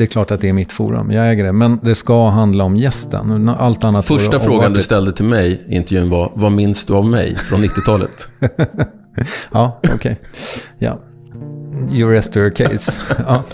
Det är klart att det är mitt forum, jag äger det. Men det ska handla om gästen. Allt annat Första frågan du ställde till mig i intervjun var, vad minns du av mig från 90-talet? ja, okej. Okay. Ja. You rest your case. ja.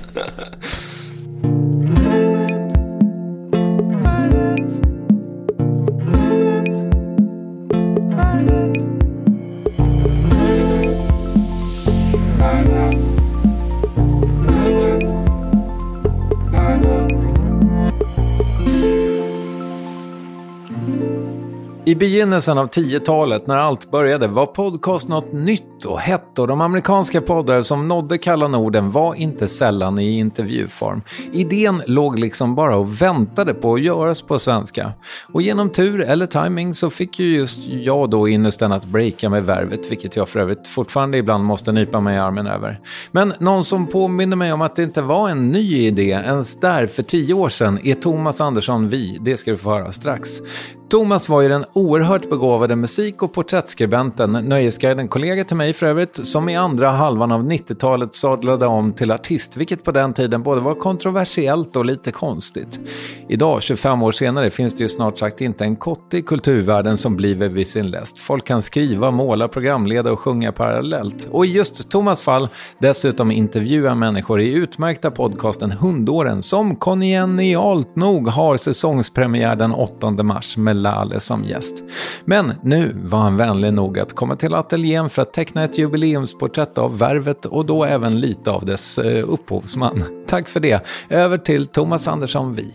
I begynnelsen av 10-talet när allt började var podcast något nytt och hett och de amerikanska poddar som nådde kalla Norden var inte sällan i intervjuform. Idén låg liksom bara och väntade på att göras på svenska. Och genom tur eller timing så fick ju just jag då ynnesten att breaka med värvet, vilket jag för övrigt fortfarande ibland måste nypa mig i armen över. Men någon som påminner mig om att det inte var en ny idé ens där för tio år sedan är Thomas Andersson Vi. Det ska du få höra strax. Thomas var ju den oerhört begåvade musik och porträttskribenten, Nöjesguiden-kollega till mig för övrigt, som i andra halvan av 90-talet sadlade om till artist, vilket på den tiden både var kontroversiellt och lite konstigt. Idag, 25 år senare, finns det ju snart sagt inte en kotte i kulturvärlden som bliver vid sin läst. Folk kan skriva, måla, programleda och sjunga parallellt. Och i just Thomas fall dessutom intervjua människor i utmärkta podcasten Hundåren, som kongenialt nog har säsongspremiär den 8 mars med Lale som gäst. Men nu var han vänlig nog att komma till ateljén för att teckna ett jubileumsporträtt av Värvet och då även lite av dess eh, upphovsman. Tack för det. Över till Thomas Andersson Vi.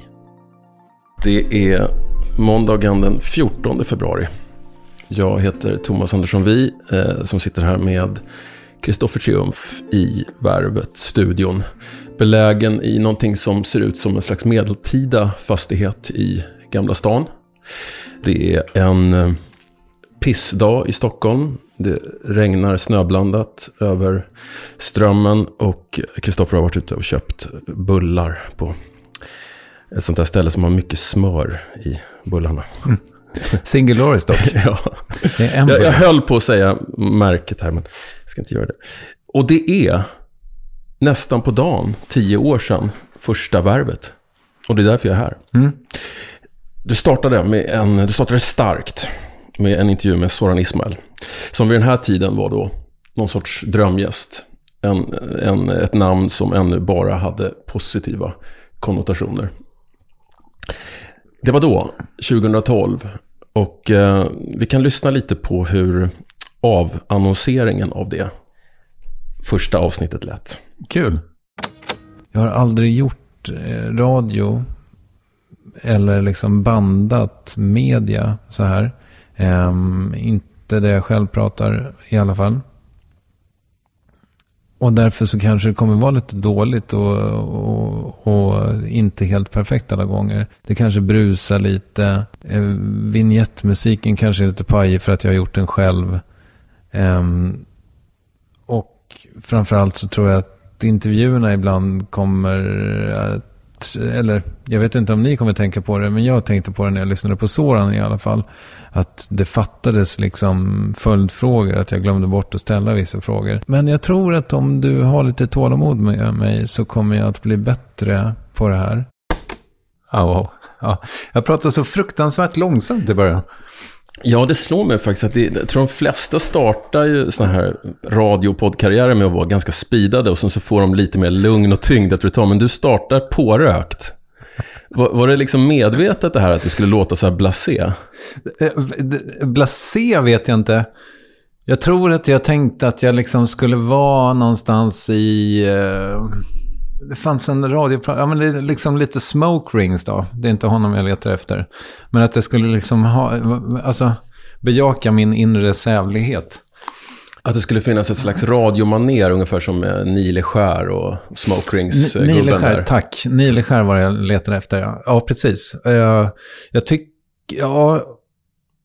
Det är måndagen den 14 februari. Jag heter Thomas Andersson Vi eh, som sitter här med Kristoffer Triumf i Värvet-studion. Belägen i någonting som ser ut som en slags medeltida fastighet i Gamla stan. Det är en eh, pissdag i Stockholm. Det regnar snöblandat över strömmen och Kristoffer har varit ute och köpt bullar på ett sånt där ställe som har mycket smör i bullarna. Mm. Singularis dock. ja. jag, jag höll på att säga märket här, men jag ska inte göra det. Och det är nästan på dagen, tio år sedan, första värvet. Och det är därför jag är här. Mm. Du startade, med en, du startade starkt med en intervju med Soran Ismail. Som vid den här tiden var då någon sorts drömgäst. En, en, ett namn som ännu bara hade positiva konnotationer. Det var då, 2012. Och eh, vi kan lyssna lite på hur avannonseringen av det första avsnittet lät. Kul. Jag har aldrig gjort eh, radio eller liksom bandat media så här. Um, inte det jag själv pratar i alla fall. Och därför så kanske det kommer vara lite dåligt och, och, och, inte helt perfekt alla gånger. Det kanske brusar lite. Eh, vignettmusiken kanske är lite pajig för att jag har gjort den själv. Um, och framförallt så tror jag att intervjuerna ibland kommer att eller jag vet inte om ni kommer tänka på det, men jag tänkte på det när jag lyssnade på Soran i alla fall. Att det fattades liksom följdfrågor, att jag glömde bort att ställa vissa frågor. Men jag tror att om du har lite tålamod med mig så kommer jag att bli bättre på det här. Ja, ja. jag pratar så fruktansvärt långsamt i början. Ja, det slår mig faktiskt att det, jag tror de flesta startar ju såna här radiopoddkarriärer med att vara ganska speedade och sen så får de lite mer lugn och tyngd efter ett tag. Men du startar pårökt. Var, var det liksom medvetet det här att du skulle låta så här blasé? Blasé vet jag inte. Jag tror att jag tänkte att jag liksom skulle vara någonstans i... Eh det fanns en radio... Ja, men det är liksom lite smoke rings då. Det är inte honom jag letar efter. Men att det skulle liksom ha... Alltså, bejaka min inre sävlighet. Att det skulle finnas ett slags radiomaner, ungefär som Nile Skär och Smoke Rings-gubben Nile Skär, tack. Nile Skär var det jag letade efter, ja. Ja, precis. Uh, jag tycker... Ja,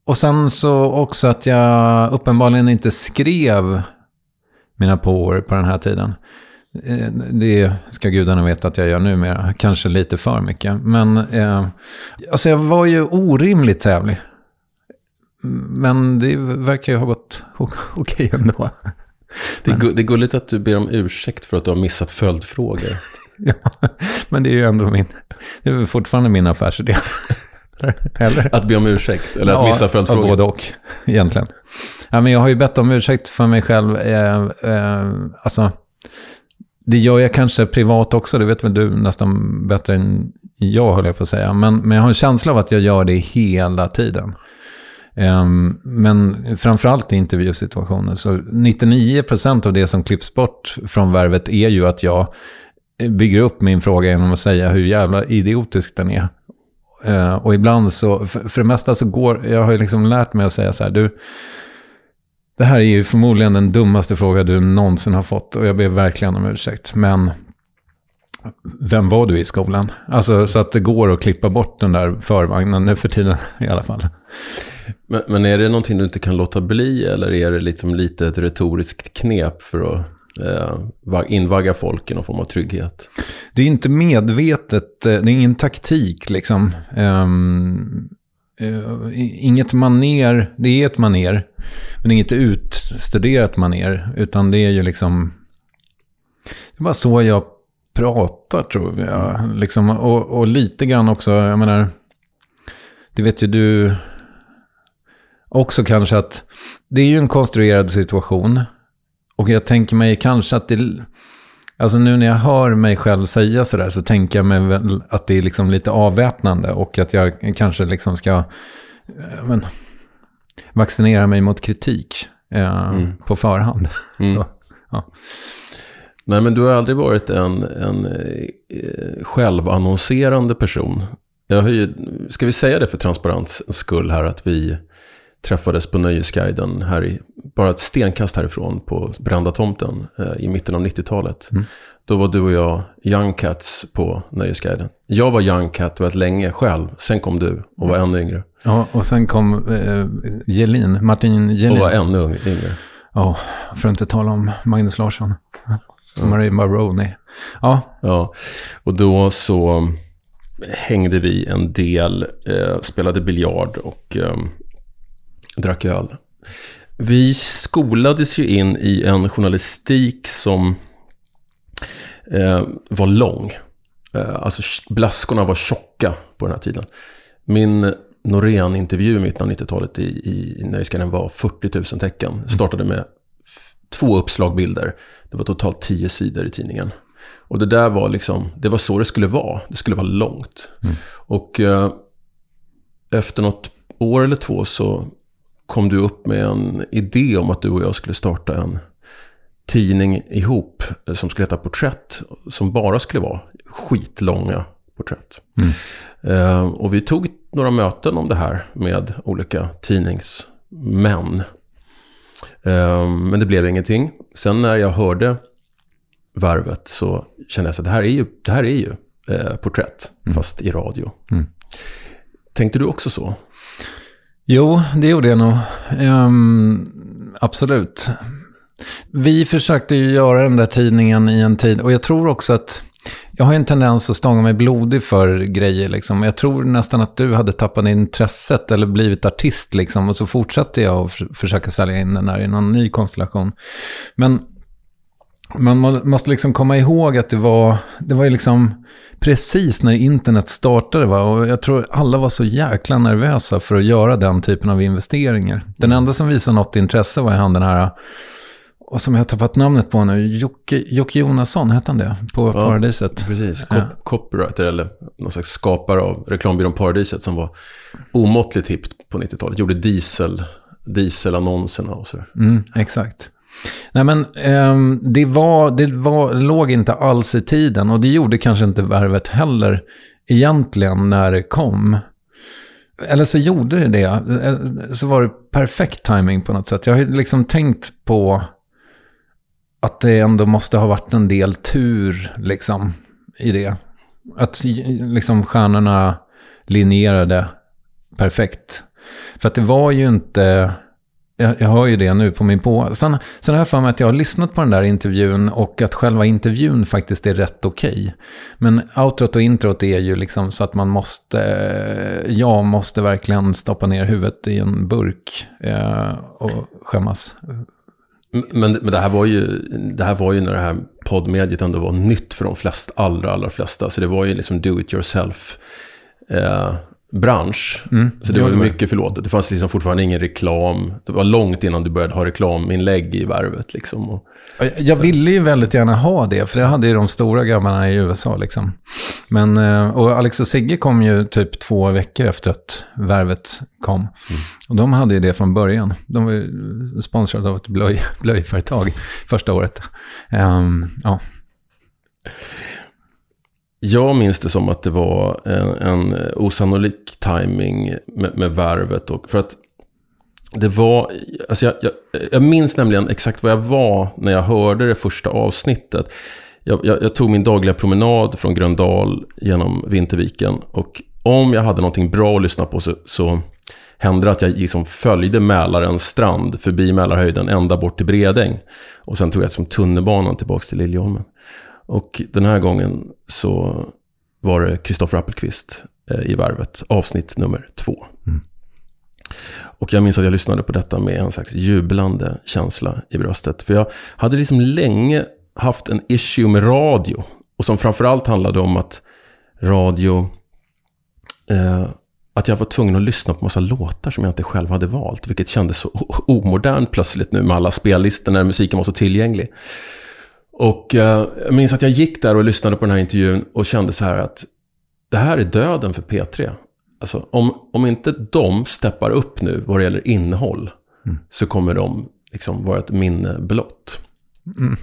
och sen så också att jag uppenbarligen inte skrev mina påor på den här tiden. Eh, det ska gudarna veta att jag gör numera. Kanske lite för mycket. Men eh, alltså jag var ju orimligt tävlig. Men det verkar ju ha gått okej ändå. Det är, det är gulligt att du ber om ursäkt för att du har missat följdfrågor. ja, men det är ju ändå min, det är fortfarande min affärsidé. Eller? Att be om ursäkt eller ja, att missa följdfrågor? Både och egentligen. Ja, men jag har ju bett om ursäkt för mig själv. Eh, eh, alltså, det gör jag kanske privat också, det vet väl du nästan bättre än jag, höll jag på att säga. Men, men jag har en känsla av att jag gör det hela tiden. Um, men framförallt i intervjusituationer. Så 99% av det som klipps bort från värvet är ju att jag bygger upp min fråga genom att säga hur jävla idiotisk den är. Uh, och ibland så, för, för det mesta så går, jag har ju liksom lärt mig att säga så här, du, det här är ju förmodligen den dummaste fråga du någonsin har fått och jag ber verkligen om ursäkt. Men vem var du i skolan? Alltså så att det går att klippa bort den där förvagnen nu för tiden i alla fall. Men, men är det någonting du inte kan låta bli eller är det liksom lite ett retoriskt knep för att eh, invagga folk i någon form av trygghet? Det är inte medvetet, eh, det är ingen taktik liksom. Um, Uh, inget maner, det är ett maner, men inget utstuderat maner, utan det är ju liksom... Det är bara så jag pratar tror jag. Liksom, och, och lite grann också, jag menar, det vet ju du också kanske att det är ju en konstruerad situation. Och jag tänker mig kanske att det Alltså nu när jag hör mig själv säga sådär så tänker jag mig väl att det är liksom lite avväpnande och att jag kanske liksom ska men, vaccinera mig mot kritik eh, mm. på förhand. Mm. Så, ja. Nej, men du har aldrig varit en, en eh, självannonserande person. Jag har ju, ska vi säga det för transparens skull här att vi träffades på Nöjesguiden här i, bara ett stenkast härifrån på Brandatomten eh, i mitten av 90-talet. Mm. Då var du och jag Young Cats på Nöjesguiden. Jag var Young Cat väldigt länge själv. Sen kom du och var ännu yngre. Ja, och sen kom eh, Gelin, Martin Gelin. Och var ännu yngre. Ja, för att inte tala om Magnus Larsson. Mm. Marie Maroney. Ja. Ja, och då så hängde vi en del, eh, spelade biljard och eh, drack öl. Vi skolades ju in i en journalistik som eh, var lång. Eh, alltså blaskorna var tjocka på den här tiden. Min Norén-intervju i mitten av 90-talet i, i Nöjesguiden var 40 000 tecken. Startade med två uppslagbilder. Det var totalt tio sidor i tidningen. Och det där var liksom, det var så det skulle vara. Det skulle vara långt. Mm. Och eh, efter något år eller två så kom du upp med en idé om att du och jag skulle starta en tidning ihop som skulle heta Porträtt. Som bara skulle vara skitlånga porträtt. Mm. Eh, och vi tog några möten om det här med olika tidningsmän. Eh, men det blev ingenting. Sen när jag hörde varvet så kände jag att det här är ju, det här är ju eh, porträtt, mm. fast i radio. Mm. Tänkte du också så? Jo, det gjorde jag nog. Um, absolut. Vi försökte ju göra den där tidningen i en tid, och jag tror också att jag har en tendens att stånga mig blodig för grejer. Liksom. Jag tror nästan att du hade tappat intresset eller blivit artist. Liksom, och så fortsatte jag att försöka sälja in den här i någon ny konstellation. Men man måste liksom komma ihåg att det var, det var ju liksom precis när internet startade. Va? Och jag tror alla var så jäkla nervösa för att göra den typen av investeringar. Den enda som visade något intresse var han den här, och som jag har tappat namnet på nu, Jocke, Jocke Jonasson, hette han det? På ja, Paradiset. Precis, Cop ja. copywriter eller någon slags skapare av reklambyrån Paradiset som var omåttligt hippt på 90-talet. Gjorde diesel, dieselannonserna och så. Mm, exakt. Nej men um, det, var, det var, låg inte alls i tiden och det gjorde kanske inte värvet heller egentligen när det kom. Eller så gjorde det det. Eh, så var det perfekt timing på något sätt. Jag har liksom tänkt på att det ändå måste ha varit en del tur liksom i det. Att liksom stjärnorna linjerade perfekt. För att det var ju inte jag, jag hör ju det nu på min på. Sen, sen har jag för mig att jag har lyssnat på den där intervjun och att själva intervjun faktiskt är rätt okej. Okay. Men outrot och introt är ju liksom så att man måste, eh, jag måste verkligen stoppa ner huvudet i en burk eh, och skämmas. Men, men det, här var ju, det här var ju när det här poddmediet ändå var nytt för de flesta, allra, allra flesta. Så det var ju liksom do it yourself. Eh, bransch. Mm, så det var ju mycket förlåtet. Det fanns liksom fortfarande ingen reklam. Det var långt innan du började ha reklaminlägg i värvet. Liksom. Och, jag ville ju väldigt gärna ha det, för det hade ju de stora grabbarna i USA. Liksom. Men, eh, och Alex och Sigge kom ju typ två veckor efter att värvet kom. Mm. Och de hade ju det från början. De var ju sponsrade av ett blöj, blöjföretag första året. Um, ja. Jag minns det som att det var en, en osannolik timing med, med värvet. Och för att det var, alltså jag, jag, jag, minns nämligen exakt vad jag var när jag hörde det första avsnittet. Jag, jag, jag, tog min dagliga promenad från Gröndal genom Vinterviken. Och om jag hade någonting bra att lyssna på så, så hände det att jag liksom följde Mälarens strand förbi Mälarhöjden ända bort till Bredäng. Och sen tog jag som tunnelbanan tillbaka till Liljeholmen. Och den här gången så var det Kristoffer Appelqvist eh, i Varvet, avsnitt nummer två. Mm. Och jag minns att jag lyssnade på detta med en slags jublande känsla i bröstet. För jag hade liksom länge haft en issue med radio. Och som framförallt handlade om att radio... Eh, att jag var tvungen att lyssna på massa låtar som jag inte själv hade valt. Vilket kändes så omodernt plötsligt nu med alla spellistor när musiken var så tillgänglig. Och eh, jag minns att jag gick där och lyssnade på den här intervjun och kände så här att det här är döden för P3. Alltså om, om inte de steppar upp nu vad det gäller innehåll mm. så kommer de liksom vara ett minne blott. Mm.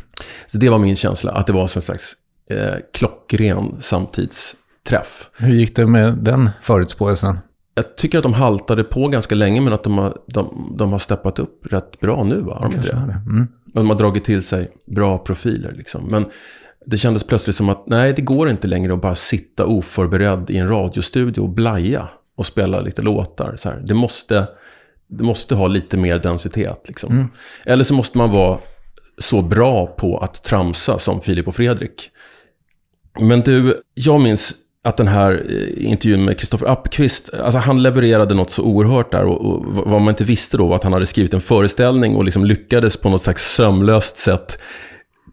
Så det var min känsla, att det var en slags eh, klockren samtidsträff. Hur gick det med den förutspåelsen? jag tycker att de haltade på ganska länge, men att de har, de, de har steppat upp rätt bra nu, va? Har de inte det? Mm. De har dragit till sig bra profiler, liksom. Men det kändes plötsligt som att, nej, det går inte längre att bara sitta oförberedd i en radiostudio och blaja och spela lite låtar. Så här. Det, måste, det måste ha lite mer densitet, liksom. Mm. Eller så måste man vara så bra på att tramsa som Filip och Fredrik. Men du, jag minns att den här eh, intervjun med Kristoffer Appelqvist, alltså han levererade något så oerhört där och, och vad man inte visste då var att han hade skrivit en föreställning och liksom lyckades på något slags sömlöst sätt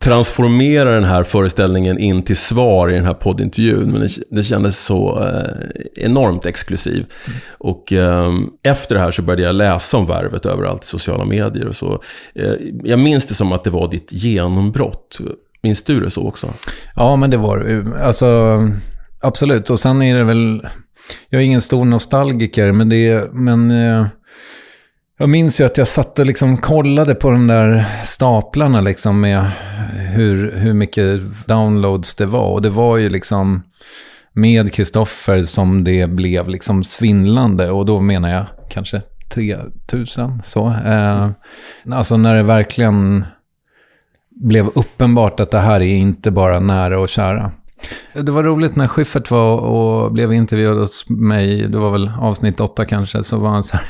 transformera den här föreställningen in till svar i den här poddintervjun. Men det, det kändes så eh, enormt exklusiv. Mm. Och eh, efter det här så började jag läsa om värvet överallt i sociala medier och så. Eh, jag minns det som att det var ditt genombrott. Minns du det så också? Ja, men det var det. Alltså, absolut. Och sen är det väl... Jag är ingen stor nostalgiker, men det är... Men, eh, jag minns ju att jag satt och liksom kollade på de där staplarna liksom med hur, hur mycket downloads det var. Och det var ju liksom med Kristoffer som det blev liksom svindlande. Och då menar jag kanske 3000 så. Eh, alltså när det verkligen blev uppenbart att det här är inte bara nära och kära. Det var roligt när Schyffert var och blev intervjuad hos mig, det var väl avsnitt åtta kanske, så var han så här.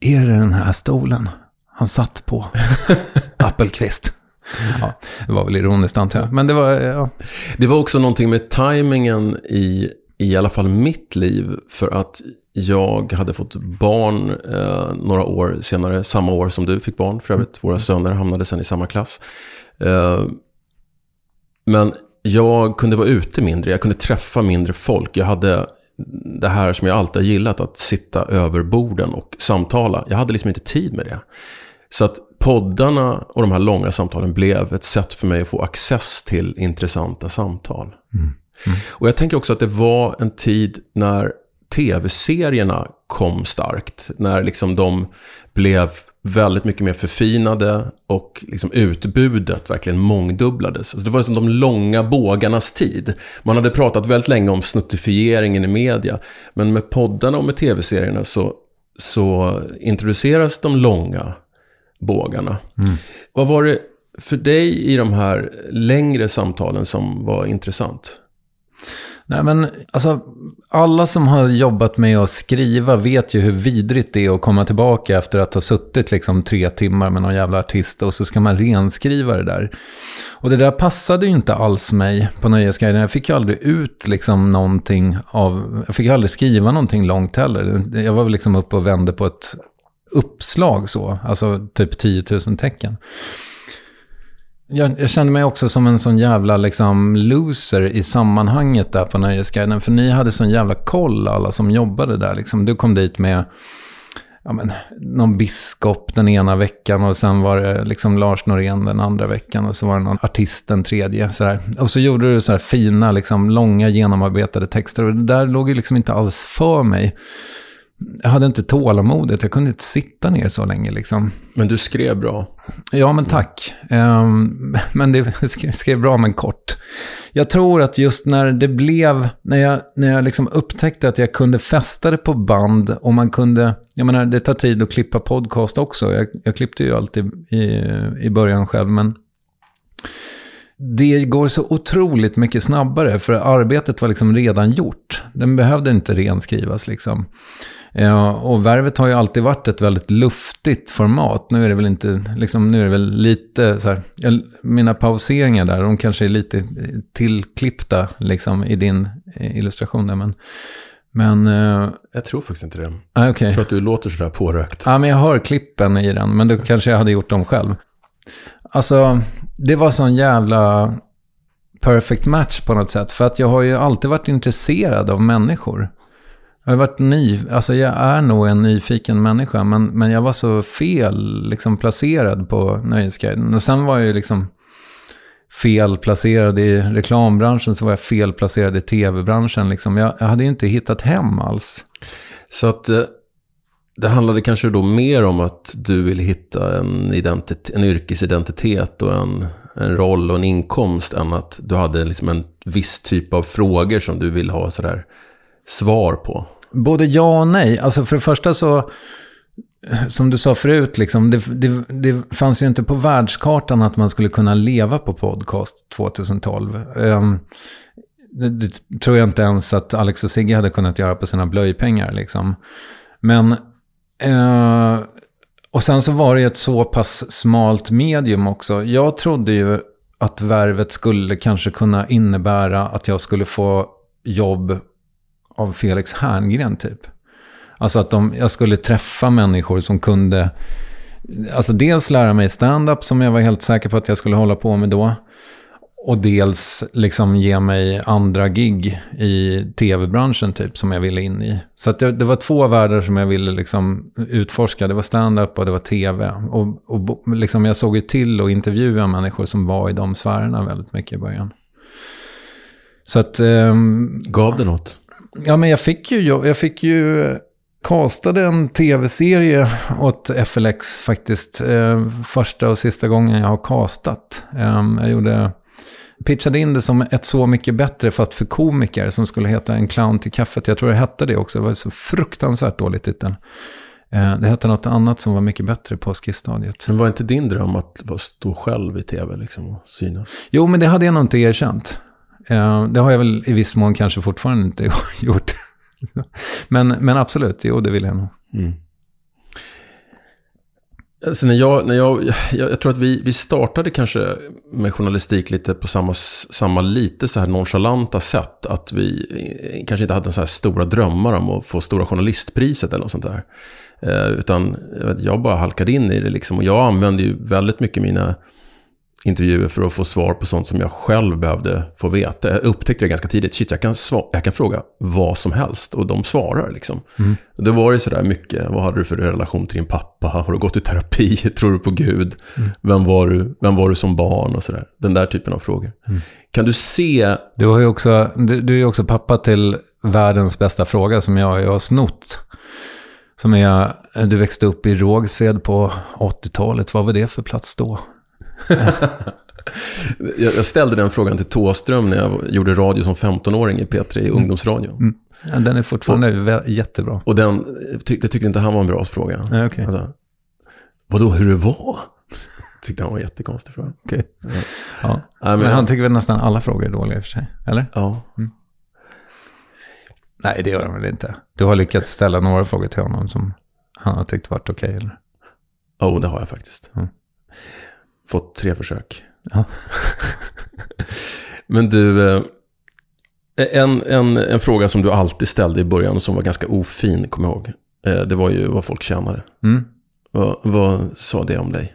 Är det den här stolen han satt på? Appelqvist. Ja, det var väl ironiskt antar jag. Men det var, ja. Det var också någonting med tajmingen i, i alla fall mitt liv. För att jag hade fått barn eh, några år senare, samma år som du fick barn för övrigt. Våra söner hamnade sen i samma klass. Eh, men jag kunde vara ute mindre, jag kunde träffa mindre folk. Jag hade det här som jag alltid har gillat, att sitta över borden och samtala. Jag hade liksom inte tid med det. Så att poddarna och de här långa samtalen blev ett sätt för mig att få access till intressanta samtal. Mm. Mm. Och jag tänker också att det var en tid när tv-serierna kom starkt. När liksom de blev väldigt mycket mer förfinade och liksom utbudet verkligen mångdubblades. Alltså det var liksom de långa bågarnas tid. Man hade pratat väldigt länge om snuttifieringen i media. Men med poddarna och med tv-serierna så, så introduceras de långa bågarna. Mm. Vad var det för dig i de här längre samtalen som var intressant? Nej men alltså, alla som har jobbat med att skriva vet ju hur vidrigt det är att komma tillbaka efter att ha suttit liksom tre timmar med någon jävla artist och så ska man renskriva det där. Och det där passade ju inte alls mig på Nöjesguiden. Jag fick ju aldrig ut liksom någonting av, jag fick ju aldrig skriva någonting långt heller. Jag var väl liksom uppe och vände på ett uppslag så, alltså typ 10 000 tecken. Jag, jag kände mig också som en sån jävla liksom, loser i sammanhanget där på Nöjesguiden. För ni hade sån jävla koll, alla som jobbade där. Liksom. Du kom dit med ja, men, någon biskop den ena veckan och sen var det liksom Lars Norén den andra veckan och så var det någon artist den tredje. Sådär. Och så gjorde du så här fina, liksom, långa genomarbetade texter och det där låg ju liksom inte alls för mig jag hade inte tålamodet, jag kunde inte sitta ner så länge liksom. Men du skrev bra. Ja, men tack. Um, men det skrev bra, men kort. Jag tror att just när det blev, när jag, när jag liksom upptäckte att jag kunde fästa det på band och man kunde, jag menar det tar tid att klippa podcast också. Jag, jag klippte ju alltid i, i början själv, men det går så otroligt mycket snabbare för arbetet var liksom redan gjort. Den behövde inte renskrivas liksom. Ja, och Värvet har ju alltid varit ett väldigt luftigt format. Nu är det väl inte, liksom, nu är det väl lite så här, mina pauseringar där, de kanske är lite tillklippta liksom i din illustration där, men men... Uh, jag tror faktiskt inte det. Ah, okay. Jag tror att du låter sådär pårökt. Ja, men jag hör klippen i den, men då kanske jag hade gjort dem själv. Alltså, det var sån jävla perfect match på något sätt. För att jag har ju alltid varit intresserad av människor. Jag har varit ny, alltså jag är nog en nyfiken människa, men, men jag var så fel liksom placerad på Nöjesguiden. Och sen var jag ju liksom fel placerad i reklambranschen, så var jag fel placerad i tv-branschen. Liksom. Jag, jag hade ju inte hittat hem alls. Så att eh, det handlade kanske då mer om att du ville hitta en, identitet, en yrkesidentitet och en, en roll och en inkomst än att du hade liksom en viss typ av frågor som du ville ha sådär svar på. Både ja och nej. Alltså för det första så, som du sa förut, liksom, det, det, det fanns ju inte på världskartan att man skulle kunna leva på podcast 2012. Um, ehm, det, det, tror jag inte ens att Alex och Sigge hade kunnat göra på sina blöjpengar. Liksom. Men, uh, och sen så var det ju ett så pass smalt medium också. Jag trodde ju att värvet skulle kanske kunna innebära att jag skulle få jobb av Felix Herngren typ. Alltså att de, jag skulle träffa människor som kunde, alltså dels lära mig stand-up som jag var helt säker på att jag skulle hålla på med då. Och dels liksom ge mig andra gig i tv-branschen typ som jag ville in i. Så att det, det var två världar som jag ville liksom utforska. Det var stand-up och det var tv. Och, och liksom jag såg ju till att intervjua människor som var i de sfärerna väldigt mycket i början. Så att... Um, Gav det något? Ja, men jag fick ju, jag, fick ju castade en tv-serie åt FLX faktiskt. Eh, första och sista gången jag har castat. Eh, jag gjorde, pitchade in det som ett Så mycket bättre fast för komiker som skulle heta En clown till kaffet. Jag tror det hette det också. Det var så fruktansvärt dålig titel. Eh, det hette något annat som var mycket bättre på skissstadiet. Men var inte din dröm att stå själv i tv liksom och synas? Jo, men det hade jag nog inte erkänt. Eh, det har jag väl i viss mån kanske fortfarande inte gjort. men, men absolut, jo det vill jag nog. Mm. Alltså när jag, när jag, jag, jag, tror att vi, vi startade kanske med journalistik lite på samma, samma lite så här nonchalanta sätt. Att vi eh, kanske inte hade så här stora drömmar om att få Stora Journalistpriset eller något sånt där. Eh, utan jag bara halkade in i det liksom. Och jag använde ju väldigt mycket mina intervjuer för att få svar på sånt som jag själv behövde få veta. Jag upptäckte det ganska tidigt. Shit, jag kan, jag kan fråga vad som helst och de svarar liksom. Mm. Då var det sådär mycket, vad hade du för relation till din pappa? Har du gått i terapi? Tror du på Gud? Mm. Vem, var du, vem var du som barn? Och sådär. Den där typen av frågor. Mm. Kan du se... Du, har ju också, du, du är ju också pappa till världens bästa fråga som jag, jag har snott. Som är, du växte upp i Rågsved på 80-talet. Vad var det för plats då? jag ställde den frågan till Tåström när jag gjorde radio som 15-åring i P3 i mm. ungdomsradio. Mm. Ja, den är fortfarande och, jättebra. Och den tyckte, tyckte inte han var en bra fråga. Ja, okay. alltså, vadå hur det var? Tyckte han var en jättekonstig fråga. Okay. Ja. ja. men, men, han tycker väl nästan alla frågor är dåliga i och för sig, eller? Ja. Mm. Nej, det gör han väl inte. Du har lyckats ställa några frågor till honom som han har tyckt varit okej, okay, eller? Ja, oh, det har jag faktiskt. Mm. Fått tre försök. Ja. Men du, eh, en, en, en fråga som du alltid ställde i början och som var ganska ofin, kommer jag ihåg. Eh, det var ju vad folk tjänade. Mm. Vad, vad sa det om dig?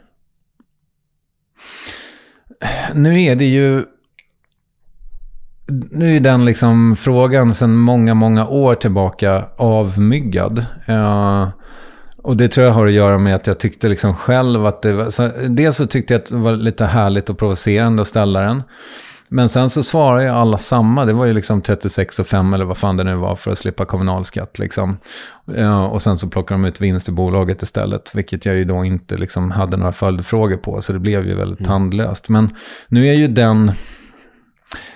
Nu är det ju... Nu är den liksom frågan sedan många, många år tillbaka avmyggad. Uh, och det tror jag har att göra med att jag tyckte liksom själv att det var... Så, dels så tyckte jag att det var lite härligt och provocerande att ställa den. Men sen så svarar ju alla samma. Det var ju liksom 36 och 5 eller vad fan det nu var för att slippa kommunalskatt. Liksom. Och sen så plockar de ut vinst i bolaget istället. Vilket jag ju då inte liksom hade några följdfrågor på. Så det blev ju väldigt mm. tandlöst. Men nu är ju den...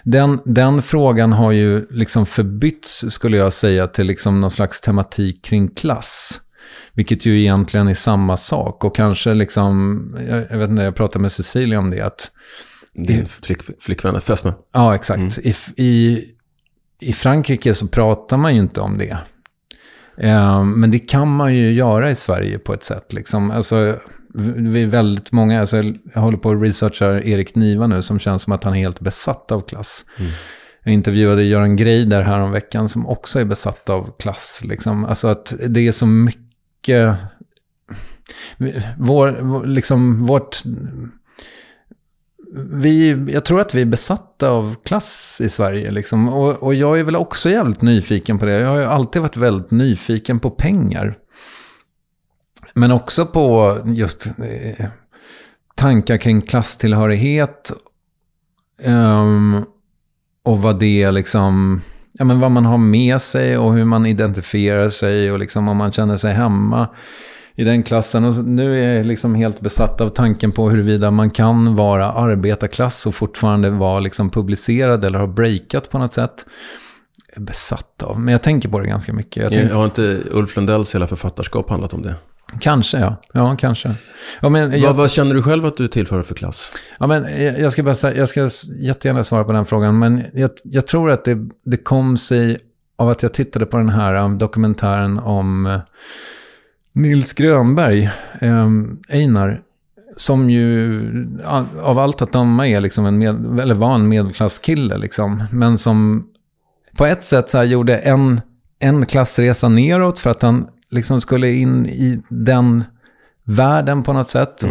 Den, den frågan har ju liksom förbytts, skulle jag säga, till liksom någon slags tematik kring klass. Vilket ju egentligen är samma sak. Och kanske liksom, jag, jag vet inte, jag pratade med Cecilia om det. Att, Din flick, flickvän, fästmö. Ja, exakt. Mm. I, i, I Frankrike så pratar man ju inte om det. Eh, men det kan man ju göra i Sverige på ett sätt. Liksom. Alltså, vi är väldigt många, alltså, jag håller på att researcha Erik Niva nu som känns som att han är helt besatt av klass. Mm. Jag intervjuade Göran Greider här om veckan som också är besatt av klass. Liksom. Alltså att det är så mycket mycket... Eh, vår, liksom, vårt... Vi, jag tror att vi är besatta av klass i Sverige. Liksom. Och, och jag är väl också jävligt nyfiken på det. Jag har ju alltid varit väldigt nyfiken på pengar. Men också på just eh, tankar kring klasstillhörighet. Um, och vad det liksom ja, men vad man har med sig och hur man identifierar sig och liksom om man känner sig hemma i den klassen. Och nu är jag liksom helt besatt av tanken på huruvida man kan vara arbetarklass och fortfarande vara liksom publicerad eller ha breakat på något sätt. besatt av. Men jag tänker på det ganska mycket. Jag Jag tänker, har inte Ulf Lundells hela författarskap handlat om det? Kanske, ja. Ja, kanske. Ja, men jag, Vad, känner du själv att du tillför för klass? Ja, men jag jag ska bara säga, jag ska jättegärna svara på den frågan, men jag, jag tror att det, det kom sig av att jag tittade på den här um, dokumentären om eh, Nils Grönberg, eh, Einar, som ju av allt att döma är liksom en med, eller var en medelklasskille, liksom, men som på ett sätt så gjorde en, en klassresa neråt för att han liksom skulle in i den världen på något sätt.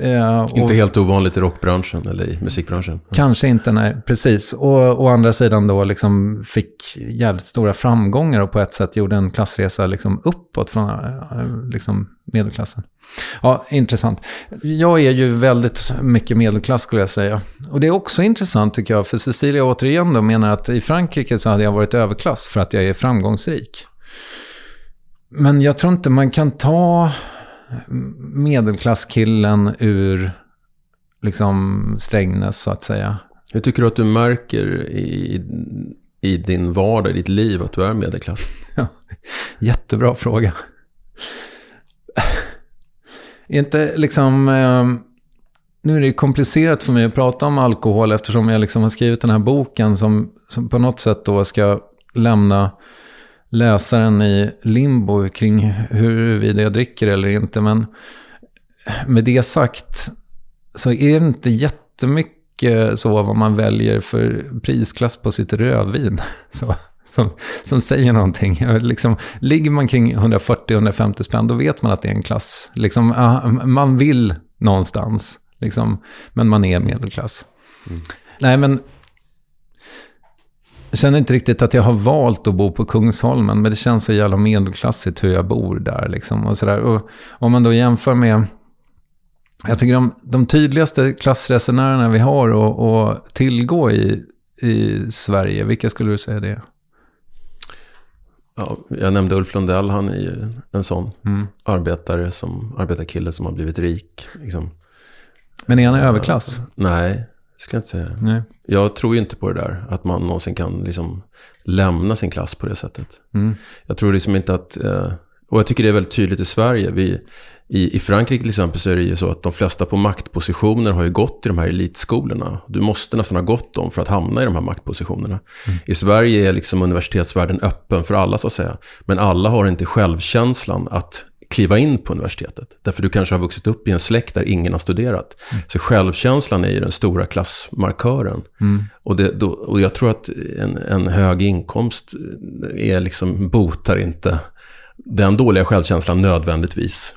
Eh, och- Inte helt ovanligt i rockbranschen eller i musikbranschen. Kanske inte, nej, precis. Och å andra sidan då liksom fick jävligt stora framgångar och på ett sätt gjorde en klassresa liksom uppåt från eh, liksom medelklassen. Ja, intressant. Jag är ju väldigt mycket medelklass skulle jag säga. Och det är också intressant tycker jag, för Cecilia återigen då menar att i Frankrike så hade jag varit överklass för att jag är framgångsrik. Men jag tror inte man kan ta medelklasskillen ur liksom Strängnäs så att säga. Hur tycker du att du märker i, i din vardag, i ditt liv, att du är medelklass? Ja, jättebra fråga. Inte liksom... Eh, nu är det ju komplicerat för mig att prata om alkohol eftersom jag liksom har skrivit den här boken som, som på något sätt då ska lämna läsaren i limbo kring huruvida jag dricker eller inte. Men med det sagt så är det inte jättemycket så vad man väljer för prisklass på sitt rödvin. Så, som, som säger någonting. Liksom, ligger man kring 140-150 spänn, då vet man att det är en klass. Liksom, ah, man vill någonstans, liksom, men man är medelklass. Nej, men jag känner inte riktigt att jag har valt att bo på Kungsholmen, men det känns så jävla medelklassigt hur jag bor där. Liksom, och sådär. Och om man då jämför med... Jag tycker de, de tydligaste klassresenärerna vi har att, att tillgå i, i Sverige, vilka skulle du säga det är? Ja, jag nämnde Ulf Lundell, han är ju en sån Mm. arbetare som, arbetarkille som har blivit rik. Liksom. Men är han överklass? Nej, skulle jag inte säga. Nej. Jag tror ju inte på det där, att man någonsin kan liksom lämna sin klass på det sättet. Mm. Jag tror liksom inte att, eh, och jag tycker det är väldigt tydligt i Sverige. Vi, i, I Frankrike till exempel så är det ju så att de flesta på maktpositioner har ju gått i de här elitskolorna. Du måste nästan ha gått dem för att hamna i de här maktpositionerna. I Sverige är liksom universitetsvärlden öppen för alla så att säga. Men alla har inte självkänslan att kliva in på universitetet. Därför du kanske har vuxit upp i en släkt där ingen har studerat. Så självkänslan är ju den stora klassmarkören. Och, det, då, och jag tror att en, en hög inkomst är liksom, botar inte den dåliga självkänslan nödvändigtvis.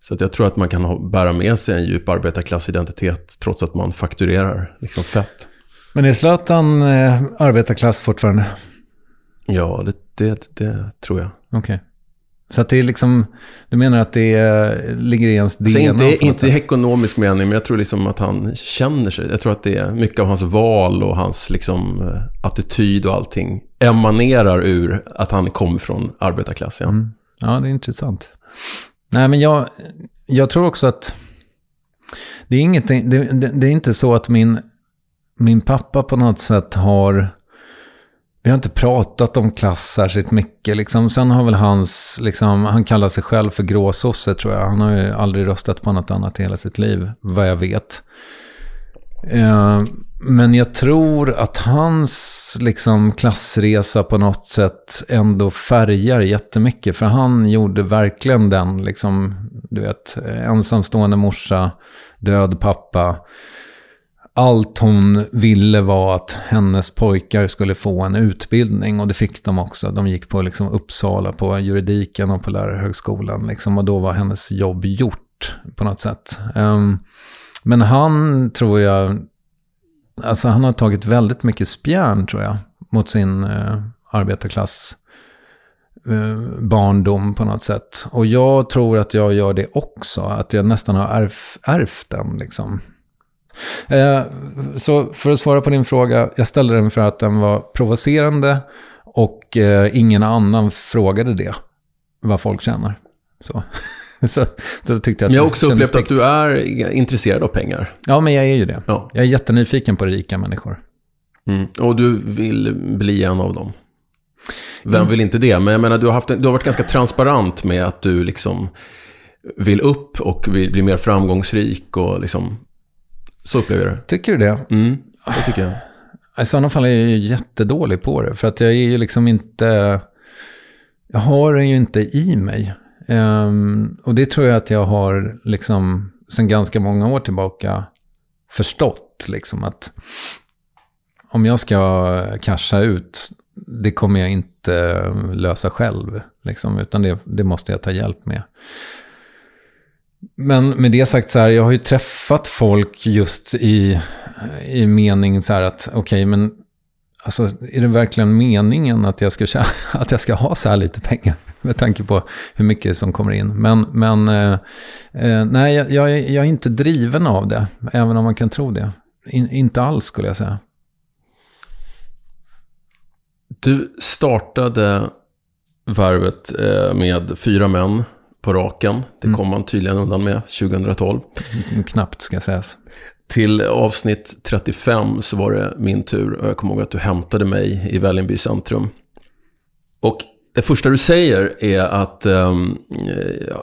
Så att jag tror att man kan ha, bära med sig en djup arbetarklassidentitet trots att man fakturerar liksom fett. Men är Zlatan eh, arbetarklass fortfarande? Ja, det, det, det tror jag. Okej. Så att det är liksom, du menar att det är, ligger i ens DNA? På inte, inte i ekonomisk mening, men jag tror liksom att han känner sig. Jag tror att det är mycket av hans val och hans liksom, eh, attityd och allting emanerar ur att han kommer från arbetarklass. Ja. Mm. Ja, det är intressant. Nej, men jag, jag tror också att det är, ingenting, det, det, det är inte så att min, min pappa på något sätt har... Vi har inte pratat om klass särskilt mycket. Liksom. Sen har väl hans, liksom, han kallar sig själv för gråsosse tror jag. Han har ju aldrig röstat på något annat i hela sitt liv, vad jag vet. Eh, men jag tror att hans liksom, klassresa på något sätt ändå färgar jättemycket. För han gjorde verkligen den, liksom, du vet, ensamstående morsa, död pappa. Allt hon ville var att hennes pojkar skulle få en utbildning och det fick de också. De gick på liksom Uppsala på juridiken och på lärarhögskolan liksom, och då var hennes jobb gjort på något sätt. Um, men han tror jag, alltså han har tagit väldigt mycket spjärn tror jag mot sin uh, arbetarklass uh, barndom på något sätt. Och jag tror att jag gör det också, att jag nästan har ärvt den liksom. Eh, så för att svara på din fråga, jag ställde den för att den var provocerande och eh, ingen annan frågade det, vad folk känner. Så, så, så tyckte jag att Men jag har också upplevt att du är intresserad av pengar. Ja, men jag är ju det. Ja. Jag är jättenyfiken på rika människor. Mm. Och du vill bli en av dem. Vem vill inte det? Men jag menar, du har, haft, du har varit ganska transparent med att du liksom vill upp och vill bli mer framgångsrik och liksom... Så upplever jag det. Tycker du det? Mm, det tycker jag. I sådana fall är jag ju jättedålig på det. För att jag är ju liksom inte... Jag har det ju inte i mig. Um, och det tror jag att jag har liksom sen ganska många år tillbaka förstått. Liksom att om jag ska casha ut, det kommer jag inte lösa själv. Liksom, utan det, det måste jag ta hjälp med. Men med det sagt så här, jag har ju träffat folk just i, i mening så här att, okej, okay, men alltså, är det verkligen meningen att jag, ska, att jag ska ha så här lite pengar? Med tanke på hur mycket som kommer in. Men, men eh, eh, nej, jag, jag, jag, är inte driven av det, även om man kan tro det. In, inte alls skulle jag säga. Du startade varvet eh, med fyra män på raken. Det mm. kom man tydligen undan med 2012. Mm, knappt ska sägas. Till avsnitt 35 så var det min tur och jag kommer ihåg att du hämtade mig i Vällingby centrum. Och det första du säger är att um,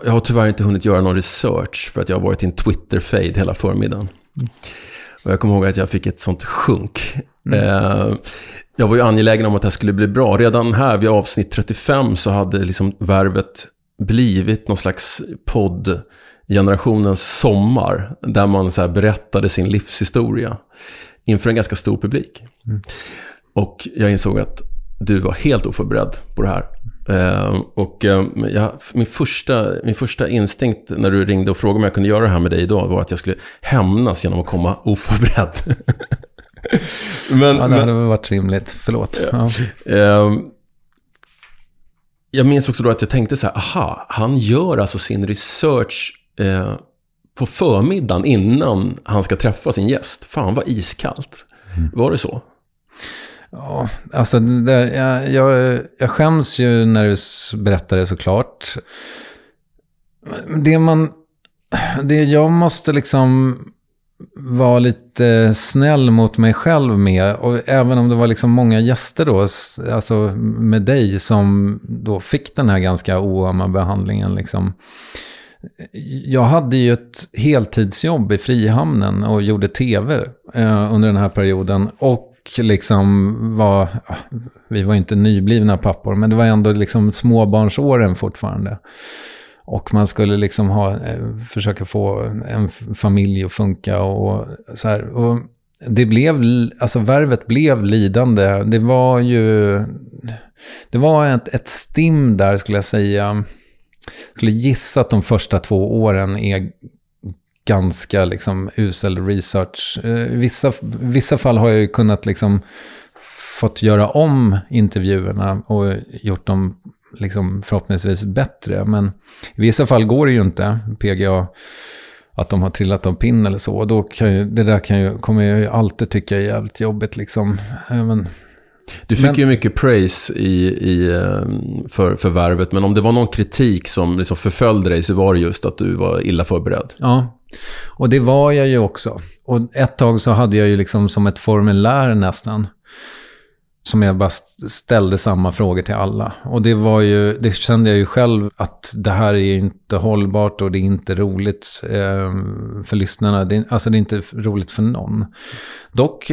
jag har tyvärr inte hunnit göra någon research för att jag har varit i en Twitter-fade hela förmiddagen. Mm. Och jag kommer ihåg att jag fick ett sånt sjunk. Mm. Uh, jag var ju angelägen om att det här skulle bli bra. Redan här vid avsnitt 35 så hade liksom värvet blivit någon slags podd generationens sommar. Där man så berättade sin livshistoria inför en ganska stor publik. Mm. Och jag insåg att du var helt oförberedd på det här. Uh, och uh, jag, min, första, min första instinkt när du ringde och frågade om jag kunde göra det här med dig idag var att jag skulle hämnas genom att komma oförberedd. men, ja, det hade väl varit rimligt. Förlåt. Ja. Uh, jag minns också då att jag tänkte så här, aha, han gör alltså sin research eh, på förmiddagen innan han ska träffa sin gäst. Fan vad iskallt. Mm. Var det så? Ja, alltså där, jag, jag, jag skäms ju när du berättar det såklart. Det man, det jag måste liksom var lite eh, snäll mot mig själv med. Och även om det var liksom många gäster då, alltså med dig, som då fick den här ganska oömma behandlingen. Liksom. Jag hade ju ett heltidsjobb i Frihamnen och gjorde tv eh, under den här perioden. Och liksom var, ah, vi var inte nyblivna pappor, men det var ändå liksom småbarnsåren fortfarande. Och man skulle liksom ha, eh, försöka få en familj att funka och så här. Och det blev, alltså värvet blev lidande. Det var ju, det var ett, ett stim där skulle jag säga. Jag skulle gissa att de första två åren är ganska liksom usel research. Eh, vissa, vissa fall har jag ju kunnat liksom fått göra om intervjuerna och gjort dem liksom förhoppningsvis bättre. Men i vissa fall går det ju inte, PGA, att de har trillat av pinn eller så. Då kan ju, det där kan ju, kommer jag ju alltid tycka är jävligt jobbigt liksom. Men, du fick men, ju mycket praise i, i, ehm, för, för värvet, men om det var någon kritik som liksom förföljde dig så var det just att du var illa förberedd. Ja, och det var jag ju också. Och ett tag så hade jag ju liksom som ett formulär nästan som jag bara ställde samma frågor till alla. Och det var ju, det kände jag ju själv att det här är inte hållbart och det är inte roligt eh, för lyssnarna. Det, alltså det är inte roligt för någon. Dock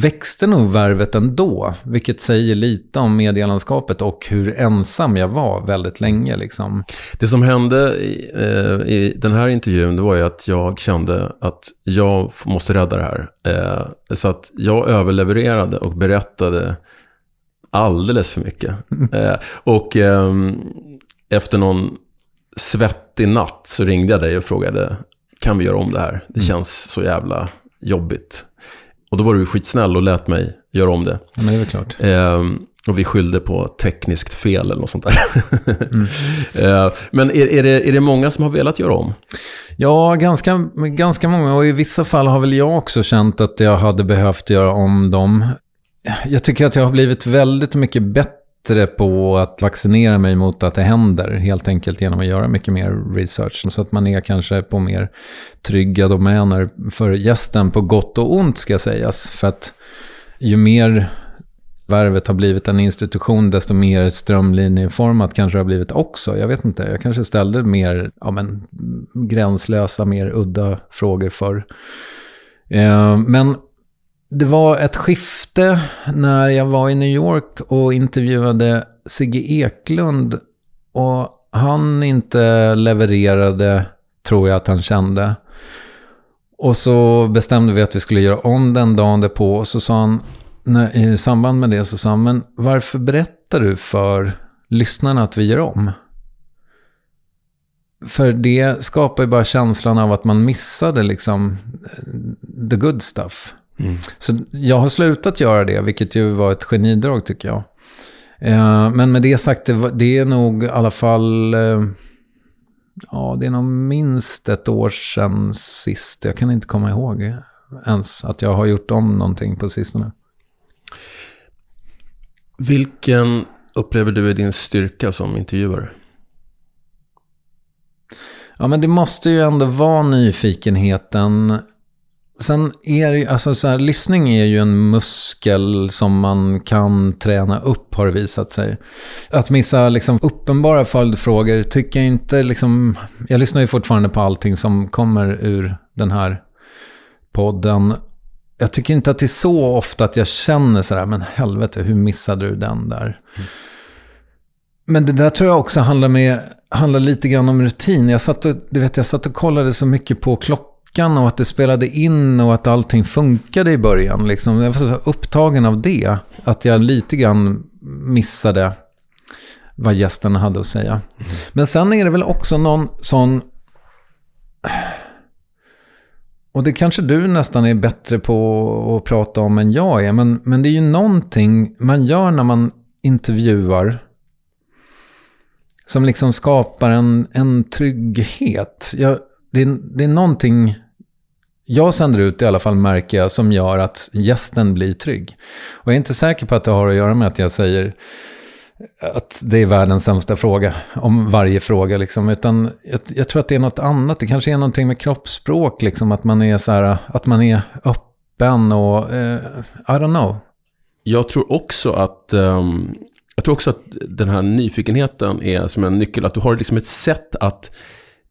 växte nog värvet ändå, vilket säger lite om medielandskapet och hur ensam jag var väldigt länge. Liksom. Det som hände i, eh, i den här intervjun, det var ju att jag kände att jag måste rädda det här. Eh, så att jag överlevererade och berättade alldeles för mycket. Eh, och ehm, efter någon svettig natt så ringde jag dig och frågade, kan vi göra om det här? Det mm. känns så jävla jobbigt. Och då var du skitsnäll och lät mig göra om det. Men det är väl klart. Eh, och vi skyllde på tekniskt fel eller något sånt där. mm. eh, men är, är, det, är det många som har velat göra om? Ja, ganska, ganska många. Och i vissa fall har väl jag också känt att jag hade behövt göra om dem. Jag tycker att jag har blivit väldigt mycket bättre bättre på att vaccinera mig mot att det händer. Helt enkelt genom att göra mycket mer research. Så att man är kanske på mer trygga domäner för gästen på gott och ont ska sägas. För att ju mer Värvet har blivit en institution, desto mer strömlinjeformat kanske det har blivit också. Jag vet inte, jag kanske ställde mer ja, men, gränslösa, mer udda frågor för. Eh, men det var ett skifte när jag var i New York och intervjuade Sigge Eklund. Och han inte levererade, tror jag att han kände. Och så bestämde vi att vi skulle göra om den dagen därpå. Och så sa han, när, i samband med det så sa han, men varför berättar du för lyssnarna att vi gör om? För det skapar ju bara känslan av att man missade liksom eh, the good stuff. Mm. Så jag har slutat göra det, vilket ju var ett genidrag tycker jag. Eh, men med det sagt, det, är nog i alla fall... Eh, ja, det är nog minst ett år sedan sist. Jag kan inte komma ihåg ens att jag har gjort om någonting på sistone. Vilken upplever du är din styrka som intervjuare? Ja, men det måste ju ändå vara nyfikenheten Sen är det ju, alltså så här, lyssning är ju en muskel som man kan träna upp har det visat sig. Att missa liksom uppenbara följdfrågor tycker jag inte liksom, jag lyssnar ju fortfarande på allting som kommer ur den här podden. Jag tycker inte att det är så ofta att jag känner sådär, men helvete, hur missade du den där? Mm. Men det där tror jag också handlar, med, handlar lite grann om rutin. Jag satt och, du vet, jag satt och kollade så mycket på klockan veckan och att det spelade in och att allting funkade i början. Liksom. Jag var så upptagen av det. Att jag lite grann missade vad gästen hade att säga. Mm. Men sen är det väl också någon sån... Och det kanske du nästan är bättre på att prata om än jag är. Men, men det är ju någonting man gör när man intervjuar. Som liksom skapar en, en trygghet. Jag, det, det är någonting jag sänder ut i alla fall märker jag som gör att gästen blir trygg. Och jag är inte säker på att det har att göra med att jag säger att det är världens sämsta fråga om varje fråga. Liksom. Utan jag, jag, tror att det är något annat. Det kanske är någonting med kroppsspråk. Liksom, att, man är så här, att man är öppen och... Uh, I don't know. Jag tror också att... Um, jag tror också att den här nyfikenheten är som en nyckel. Att du har liksom ett sätt att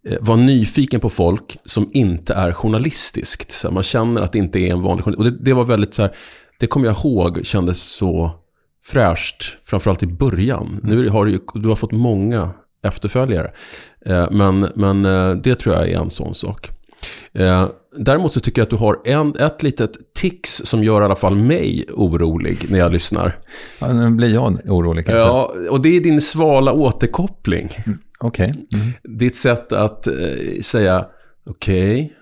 Eh, vara nyfiken på folk som inte är journalistiskt. Så man känner att det inte är en vanlig journalist. Och det, det var väldigt så här, det kommer jag ihåg kändes så fräscht, framförallt i början. Nu har du, du har fått många efterföljare. Eh, men, men eh, det tror jag är en sån sak. Däremot så tycker jag att du har en, ett litet tics som gör i alla fall mig orolig när jag lyssnar. Ja, nu blir jag orolig kanske. Ja, och det är din svala återkoppling. Mm. Okay. Mm. Ditt sätt att eh, säga okej okay,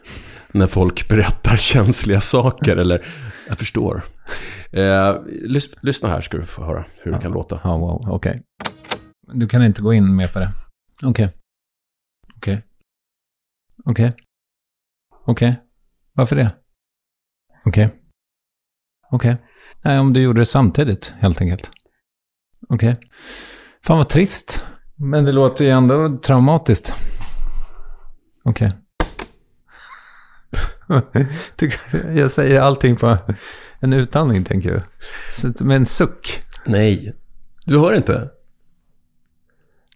när folk berättar känsliga saker eller jag förstår. Eh, lys lyssna här ska du få höra hur det kan låta. Ja, wow, okej. Okay. Du kan inte gå in mer på det? Okej. Okej. Okej. Okej. Varför det? Okej. Okej. Nej, om du gjorde det samtidigt, helt enkelt. Okej. Fan vad trist. Men det låter ju ändå traumatiskt. Okej. Okay. jag säger allting på en utandning, tänker du? Med en suck. Nej, du hör inte.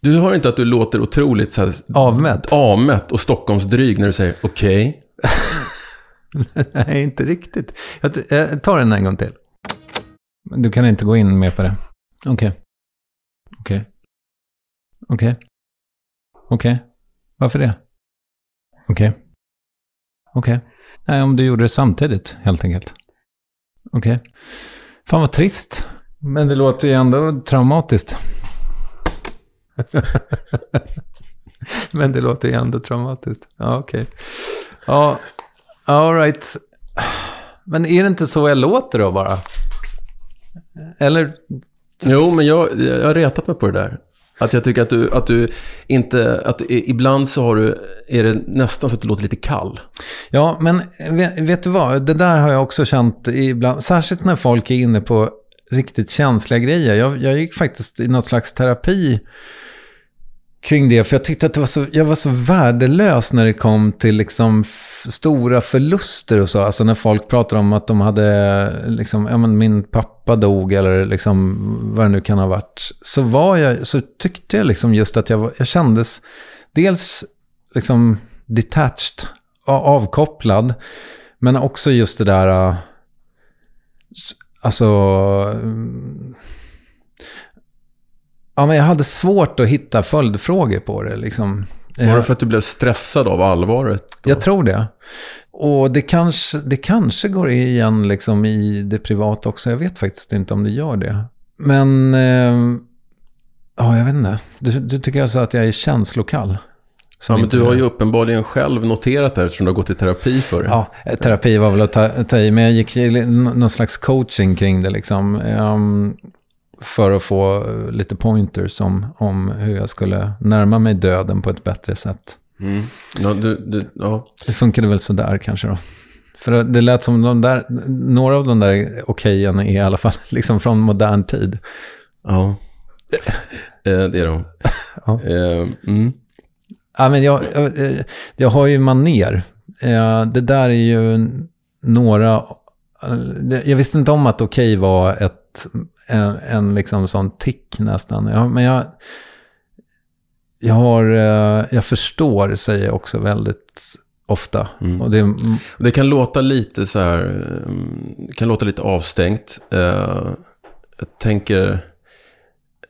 Du hör inte att du låter otroligt så här, avmätt. avmätt och Stockholmsdryg när du säger okej. Okay. Nej, inte riktigt. Jag tar den en gång till. Du kan inte gå in mer på det. Okej. Okay. Okej. Okay. Okej. Okay. Okej. Okay. Varför det? Okej. Okay. Okej. Okay. Nej, om du gjorde det samtidigt, helt enkelt. Okej. Okay. Fan vad trist. Men det låter ju ändå traumatiskt. Men det låter ju ändå traumatiskt. Ja, okej. Okay. Ja, all right. Men är det inte så jag låter då bara? Eller? Jo, men jag, jag har retat mig på det där. Att jag tycker att du, att du inte, att ibland så har du, är det nästan så att du låter lite kall. Ja, men vet, vet, du vad? Det där har jag också känt ibland. Särskilt när folk är inne på riktigt känsliga grejer. Jag, jag gick faktiskt i något slags terapi kring det. För jag tyckte att det var så, jag var så värdelös när det kom till liksom stora förluster och så. Alltså när folk pratar om att de hade, liksom, ja men min pappa dog eller liksom vad det nu kan ha varit. Så var jag, så tyckte jag liksom just att jag, var, jag kändes dels liksom detached, avkopplad. Men också just det där, äh, alltså... Mm, Ja, men jag hade svårt att hitta följdfrågor på det. Liksom. Var det för att du blev stressad av allvaret? Då? Jag tror det. Och det kanske, det kanske går igen liksom i det privata också. Jag vet faktiskt inte om det gör det. Men, eh, ja, jag vet inte. Du, du tycker alltså att jag är känslokall? Ja, men du har ju uppenbarligen själv noterat det eftersom du har gått i terapi för det. Ja, terapi var väl att ta, ta i, men jag gick någon slags coaching kring det liksom. Um, för att få lite pointers om, om hur jag skulle närma mig döden på ett bättre sätt. Mm. Ja, du, du, ja. Det funkade väl sådär kanske då. För det lät som de där, några av de där okejen är i alla fall liksom från modern tid. Ja, eh, det är de. ja. Eh, mm. Ja, men jag, jag, jag har ju maner. Det där är ju några... Jag visste inte om att okej var ett, en, en liksom sån tick nästan. Jag, men jag, jag, har, jag förstår, säger jag också väldigt ofta. Mm. Och det, det kan låta lite så här, kan låta lite avstängt. Jag tänker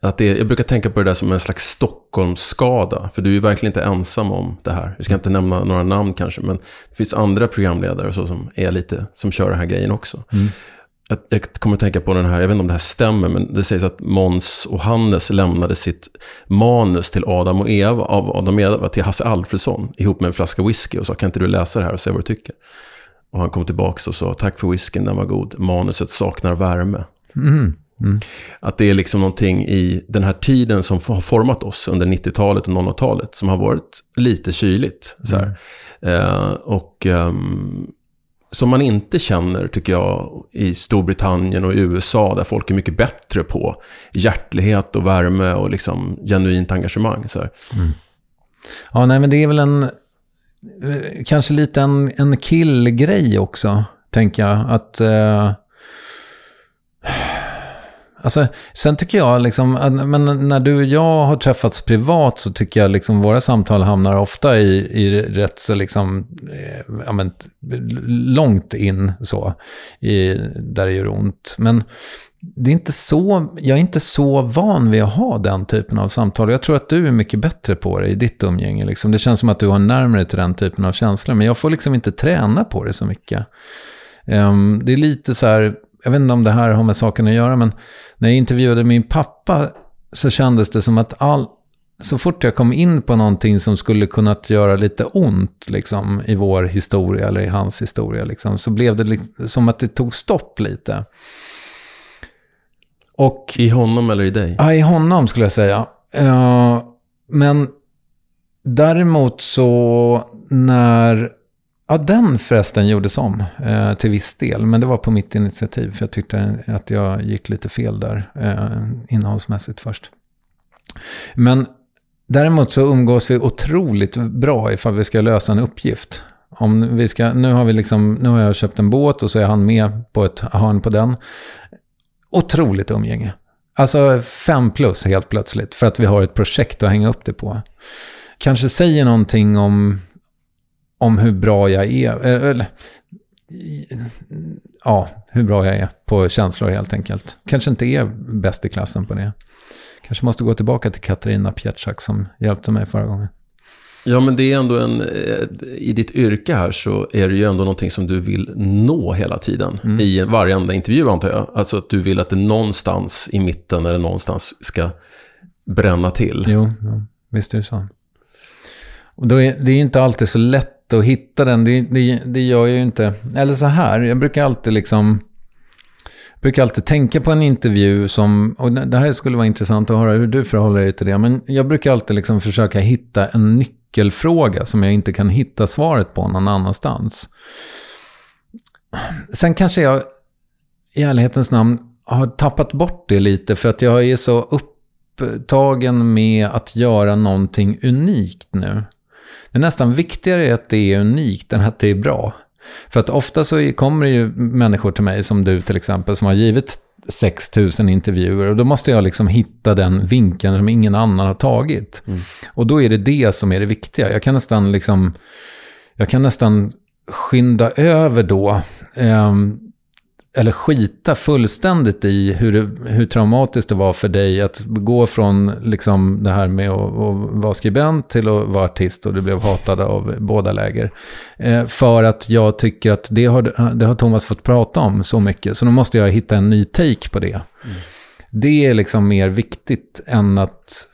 att det, jag brukar tänka på det där som en slags Stockholmsskada. För du är verkligen inte ensam om det här. Vi ska inte nämna några namn kanske, men det finns andra programledare så som är lite, som kör den här grejen också. Mm. Jag, jag kommer att tänka på den här, jag vet inte om det här stämmer, men det sägs att Måns och Hannes lämnade sitt manus till Adam och Eva, av Adam och Eva till Hasse Alfredsson ihop med en flaska whisky och sa kan inte du läsa det här och se vad du tycker? Och han kom tillbaka och sa tack för whiskyn, den var god. Manuset saknar värme. Mm. Mm. Att det är liksom någonting i den här tiden som har format oss under 90-talet och 00-talet som har varit lite kyligt. Så mm. eh, och um, som man inte känner, tycker jag, i Storbritannien och i USA, där folk är mycket bättre på hjärtlighet och värme och liksom genuint engagemang. Så mm. Ja, nej, men det är väl en, eh, kanske lite en, en killgrej också, tänker jag. Att... Eh Alltså, sen tycker jag, liksom, men när du och jag har träffats privat så tycker jag liksom våra samtal hamnar ofta i, i rätt så liksom, eh, ja, men, långt in så, i, där det gör ont. Men det är inte så, jag är inte så van vid att ha den typen av samtal. Jag tror att du är mycket bättre på det i ditt umgänge. Liksom. Det känns som att du har närmare till den typen av känslor. Men jag får liksom inte träna på det så mycket. Um, det är lite så här, jag vet inte om det här har med saken att göra, men när jag intervjuade min pappa så kändes det som att all, så fort jag kom in på någonting som skulle kunnat göra lite ont liksom, i vår historia eller i hans historia, liksom, så blev det liksom, som att det tog stopp lite. Och, I honom eller i dig? Ja, i honom skulle jag säga. Uh, men däremot så när Ja, den förresten gjordes om eh, till viss del. Men det var på mitt initiativ. För jag tyckte att jag gick lite fel där eh, innehållsmässigt först. Men däremot så umgås vi otroligt bra ifall vi ska lösa en uppgift. Om vi ska, nu, har vi liksom, nu har jag köpt en båt och så är han med på ett hörn på den. Otroligt umgänge. Alltså fem plus helt plötsligt. För att vi har ett projekt att hänga upp det på. Kanske säger någonting om om hur bra jag är. Eh, eller, ja, hur bra jag är på känslor helt enkelt. Kanske inte är bäst i klassen på det. Kanske måste gå tillbaka till Katarina Pietschak som hjälpte mig förra gången. Ja, men det är ändå en... Eh, I ditt yrke här så är det ju ändå någonting som du vill nå hela tiden. Mm. I varenda intervju antar jag. Alltså att du vill att det någonstans i mitten eller någonstans ska bränna till. Jo, jo visst är det så. Och är, det är inte alltid så lätt att hitta den. Det, det, det gör jag ju inte. Eller så här, jag brukar alltid liksom... Jag brukar alltid tänka på en intervju som, och det här skulle vara intressant att höra hur du förhåller dig till det, men jag brukar alltid liksom försöka hitta en nyckelfråga som jag inte kan hitta svaret på någon annanstans. Sen kanske jag i ärlighetens namn har tappat bort det lite för att jag är så upptagen med att göra någonting unikt nu. Det är nästan viktigare att det är unikt än att det är bra. För att ofta så kommer det ju människor till mig, som du till exempel, som har givit 6000 intervjuer. Och då måste jag liksom hitta den vinkeln som ingen annan har tagit. Mm. Och då är det det som är det viktiga. Jag kan nästan liksom, jag kan nästan skynda över då. Eh, eller skita fullständigt i hur, hur traumatiskt det var för dig att gå från liksom det här med att, att vara skribent till att vara artist och du blev hatad av båda läger. Eh, för att jag tycker att det har, det har Thomas fått prata om så mycket, så nu måste jag hitta en ny take på det. Mm. Det är liksom mer viktigt än att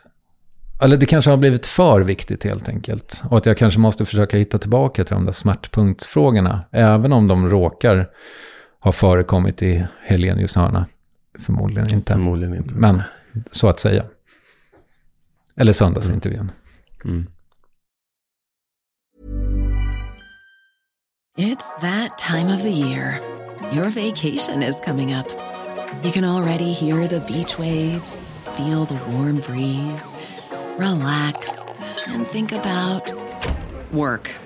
eller det kanske har blivit för viktigt helt enkelt. Och att jag kanske måste försöka hitta tillbaka till de där smärtpunktsfrågorna. Även om de råkar har förekommit i Helenius hörna. Förmodligen inte. Förmodligen inte. Men så att säga. Eller söndagsintervjun. Mm. Mm. It's that time of the year. Your vacation is coming up. You can already hear the beach waves, feel the warm breeze, relax and think about work.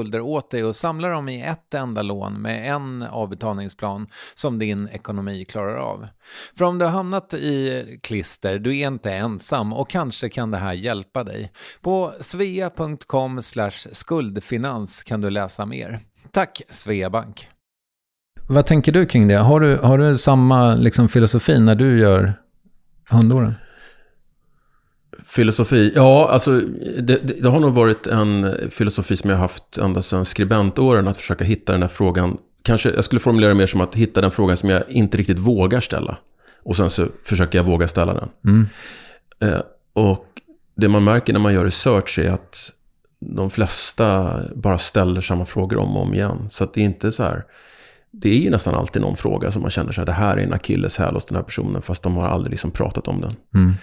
skulder åt dig och samla dem i ett enda lån med en avbetalningsplan som din ekonomi klarar av. För om du har hamnat i klister, du är inte ensam och kanske kan det här hjälpa dig. På svea.com skuldfinans kan du läsa mer. Tack Sveabank! Vad tänker du kring det? Har du, har du samma liksom, filosofi när du gör hundåren? Filosofi, ja alltså det, det, det, har nog varit en filosofi som jag har haft ända sedan skribentåren. Att försöka hitta den här frågan. Kanske jag skulle formulera det mer som att hitta den frågan som jag inte riktigt vågar ställa. Och sen så försöker jag våga ställa den. Mm. Eh, och det man märker när man gör research är att de flesta bara ställer samma frågor om och om igen. Så att det är inte så här. Det är ju nästan alltid någon fråga som man känner så här. Det här är en akilleshäl hos den här personen. Fast de har aldrig liksom pratat om den. Mm.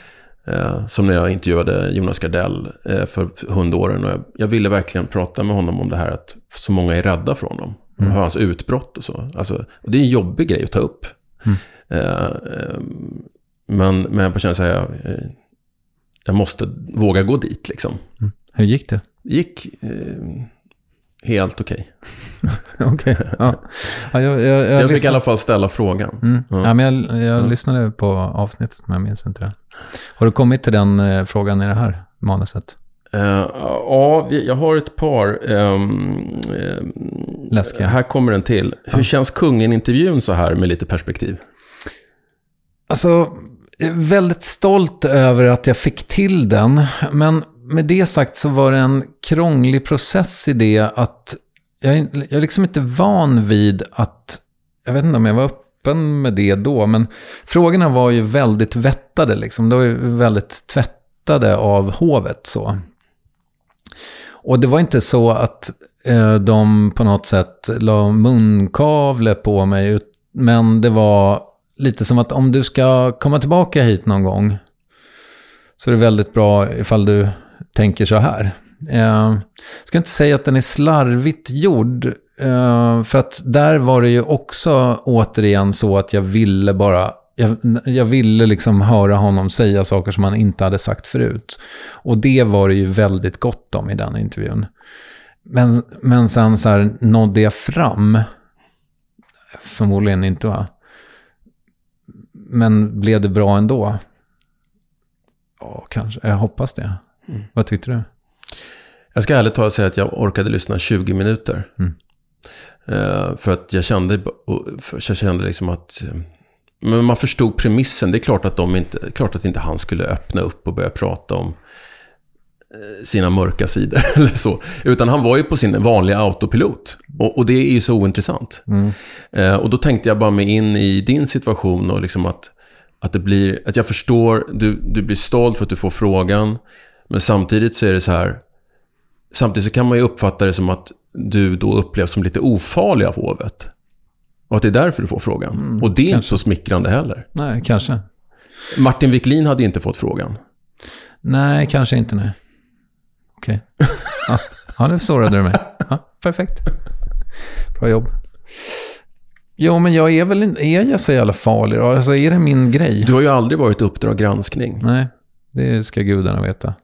Eh, som när jag intervjuade Jonas Gardell eh, för hundåren. Och jag, jag, ville verkligen prata med honom om det här att så många är rädda för honom. Mm. Och hans utbrott och så. Alltså, och det är en jobbig grej att ta upp. Mm. Eh, eh men, men jag känner så här, jag, jag måste våga gå dit liksom. Mm. Hur gick det? det gick eh, helt okej. Okej. Ja. Ja, jag, jag, jag, Jag, fick i alla fall ställa frågan. Mm. Ja. Ja. men jag jag Mm. lyssnade på avsnittet, men jag minns inte det. Har du kommit till den eh, frågan i det här manuset? Eh, ja, jag har ett par. ehm, Läskiga. Här kommer en till. Hur känns kungen-intervjun så här med lite perspektiv? Alltså, jag är väldigt stolt över att jag fick till den. Men med det sagt så var det en krånglig process i det att jag, är- jag är liksom inte van vid att, jag vet inte om jag var öppen med det då, men frågorna var ju väldigt vättade liksom. De var ju väldigt tvättade av hovet så. Och det var inte så att eh, de på något sätt la munkavle på mig, ut- men det var lite som att om du ska komma tillbaka hit någon gång så är det väldigt bra ifall du tänker så här. Eh, jag ska inte säga att den är slarvigt gjord, eh, för att där var det ju också återigen så att jag ville bara jag, jag ville liksom höra honom säga saker som han inte hade sagt förut. Och det var det ju väldigt gott om i den intervjun. Men, men sen så här nådde jag fram. Förmodligen inte va? Men blev det bra ändå? Ja, kanske. Jag hoppas det. Vad tyckte du? Jag ska ärligt talat säga att jag orkade lyssna 20 minuter. Mm. Eh, för att jag kände, jag kände liksom att... eh, Men man förstod premissen. Det är klart att, de inte, klart att inte han skulle öppna upp och börja prata om eh, sina mörka sidor eller så. Utan han var ju på sin vanliga autopilot. Och, och det är ju så ointressant. Eh, och då tänkte jag bara mig in i din situation och liksom att, att det blir, att jag förstår, du, du blir stolt för att du får frågan. Men samtidigt så är det så här, samtidigt så kan man ju uppfatta det som att du då upplevs som lite ofarlig av hovet. Och att det är därför du får frågan. och det är inte så smickrande heller. Nej, kanske. Martin Wiklin hade inte fått frågan. Nej, kanske inte nej. Okej. Ja, ja, nu sårade du mig. Ja, perfekt. Bra jobb. Jo, men jag är väl inte, är jag så jävla farlig? Alltså, är det min grej? Du har ju aldrig varit Uppdrag granskning. Nej, det ska gudarna veta.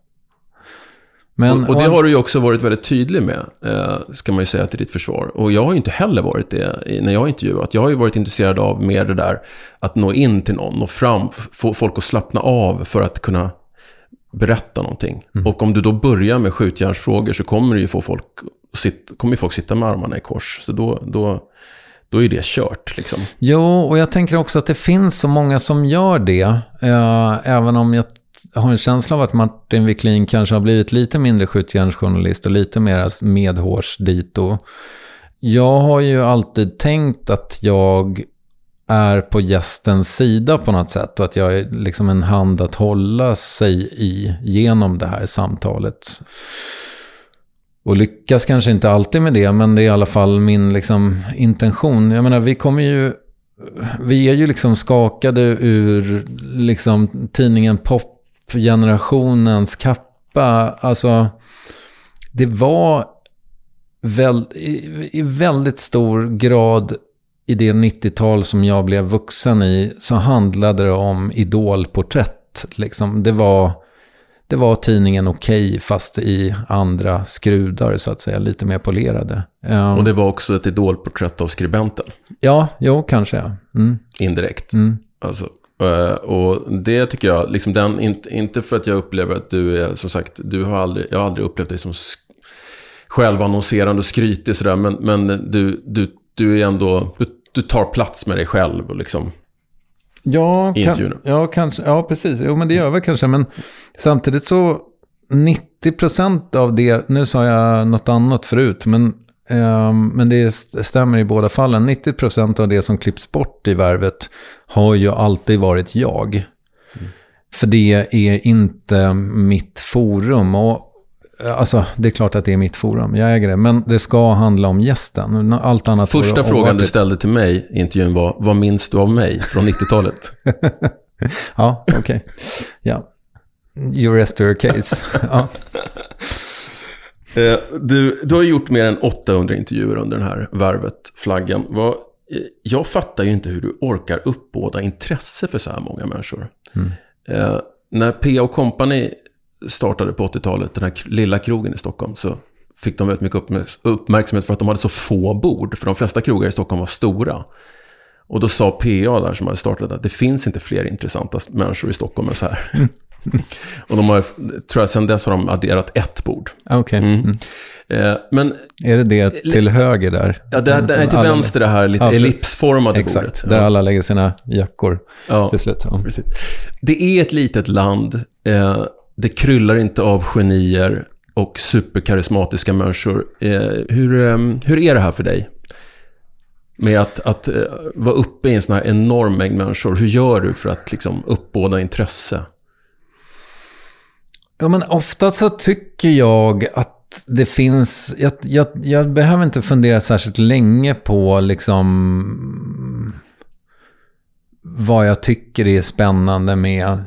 Men, och, och det har du ju också varit väldigt tydlig med, eh, ska man ju säga till ditt försvar. Och jag har ju inte heller varit det när jag har intervjuat. Jag har ju varit intresserad av mer det där att nå in till någon, nå fram, få folk att slappna av för att kunna berätta någonting. Och om du då börjar med skjutjärnsfrågor så kommer du ju få folk, att sitta, kommer folk sitta med armarna i kors. Så då, då, då är det kört liksom. Jo, och jag tänker också att det finns så många som gör det. Eh, även om jag har en känsla av att Martin Wiklin kanske har blivit lite mindre skjutjärnsjournalist och lite mer medhårsdito. Jag har ju alltid tänkt att jag är på gästens sida på något sätt och att jag är liksom en hand att hålla sig i genom det här samtalet. Och lyckas kanske inte alltid med det, men det är i alla fall min liksom, intention. Jag menar, vi kommer ju... Vi är ju liksom skakade ur liksom, tidningen Pop. Pop-generationens kappa. Alltså, det var väl, i, i väldigt stor grad i det 90-tal som jag blev vuxen i så handlade det om idolporträtt. Liksom. Det var det var tidningen Okej fast i andra skrudar så att säga, lite mer polerade. Um, Och det var också ett idolporträtt av skribenten, Ja, jo, kanske ja. Mm, indirekt. mm, Alltså, och det tycker jag, liksom den, inte, för att jag upplever att du är, som sagt, du har aldrig, jag har aldrig upplevt dig som självannonserande och skrytig sådär, men, men du, du, du är ändå, du, du tar plats med dig själv och liksom, Ja, I kan, ja, kanske, ja, precis. Jo, men det gör vi kanske. Men samtidigt så 90% av det, nu sa jag något annat förut, men, men det st- stämmer i båda fallen. 90% av det som klipps bort i värvet har ju alltid varit jag. För det är inte mitt forum. Och, eh, alltså, det är klart att det är mitt forum, jag äger det. Men det ska handla om gästen. Allt annat Första frågan du ställde till mig i intervjun var, vad minns du av mig från 90-talet? Ja, okej. Ja. You rest your case. ja. Eh, du, du har gjort mer än 800 intervjuer under den här värvet-flaggen. Eh, jag fattar ju inte hur du orkar uppbåda intresse för så här många människor. Eh, när P.O. Company startade på 80-talet, den här lilla krogen i Stockholm, så fick de väldigt mycket uppmärksamhet för att de hade så få bord. För de flesta krogar i Stockholm var stora. Och då sa PA där som hade startat att det finns inte fler intressanta människor i Stockholm än så här. Mm. och de har, tror jag, sen dess har de adderat ett bord. Okej. Okay. Mm. Mm. Eh, men... Är det det till höger där? Ja, det, det är till alla, vänster det här lite ja, ellipsformade exakt, bordet. Exakt, där alla lägger sina jackor ja, till slut. Ja. Precis. Det är ett litet land. Eh, det kryllar inte av genier och superkarismatiska människor. Eh, hur, eh, hur är det här för dig? Med att, att uh, vara uppe i en sån här enorm mängd människor. Hur gör du för att liksom, uppbåda intresse? Ja, men ofta så tycker jag att det finns... Jag, jag, jag behöver inte fundera särskilt länge på liksom vad jag tycker är spännande med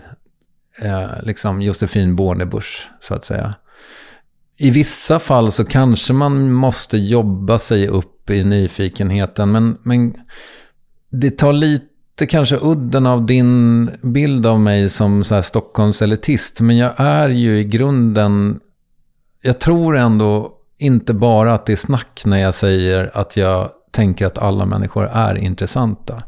eh, liksom Josefin Bornebusch, så att säga. I vissa fall så kanske man måste jobba sig upp i nyfikenheten, men, men det tar lite kanske udden av din bild av mig som så här Stockholms elitist. Men jag är ju i grunden, jag tror ändå inte bara att det är snack när jag säger att jag tänker att alla människor är intressanta.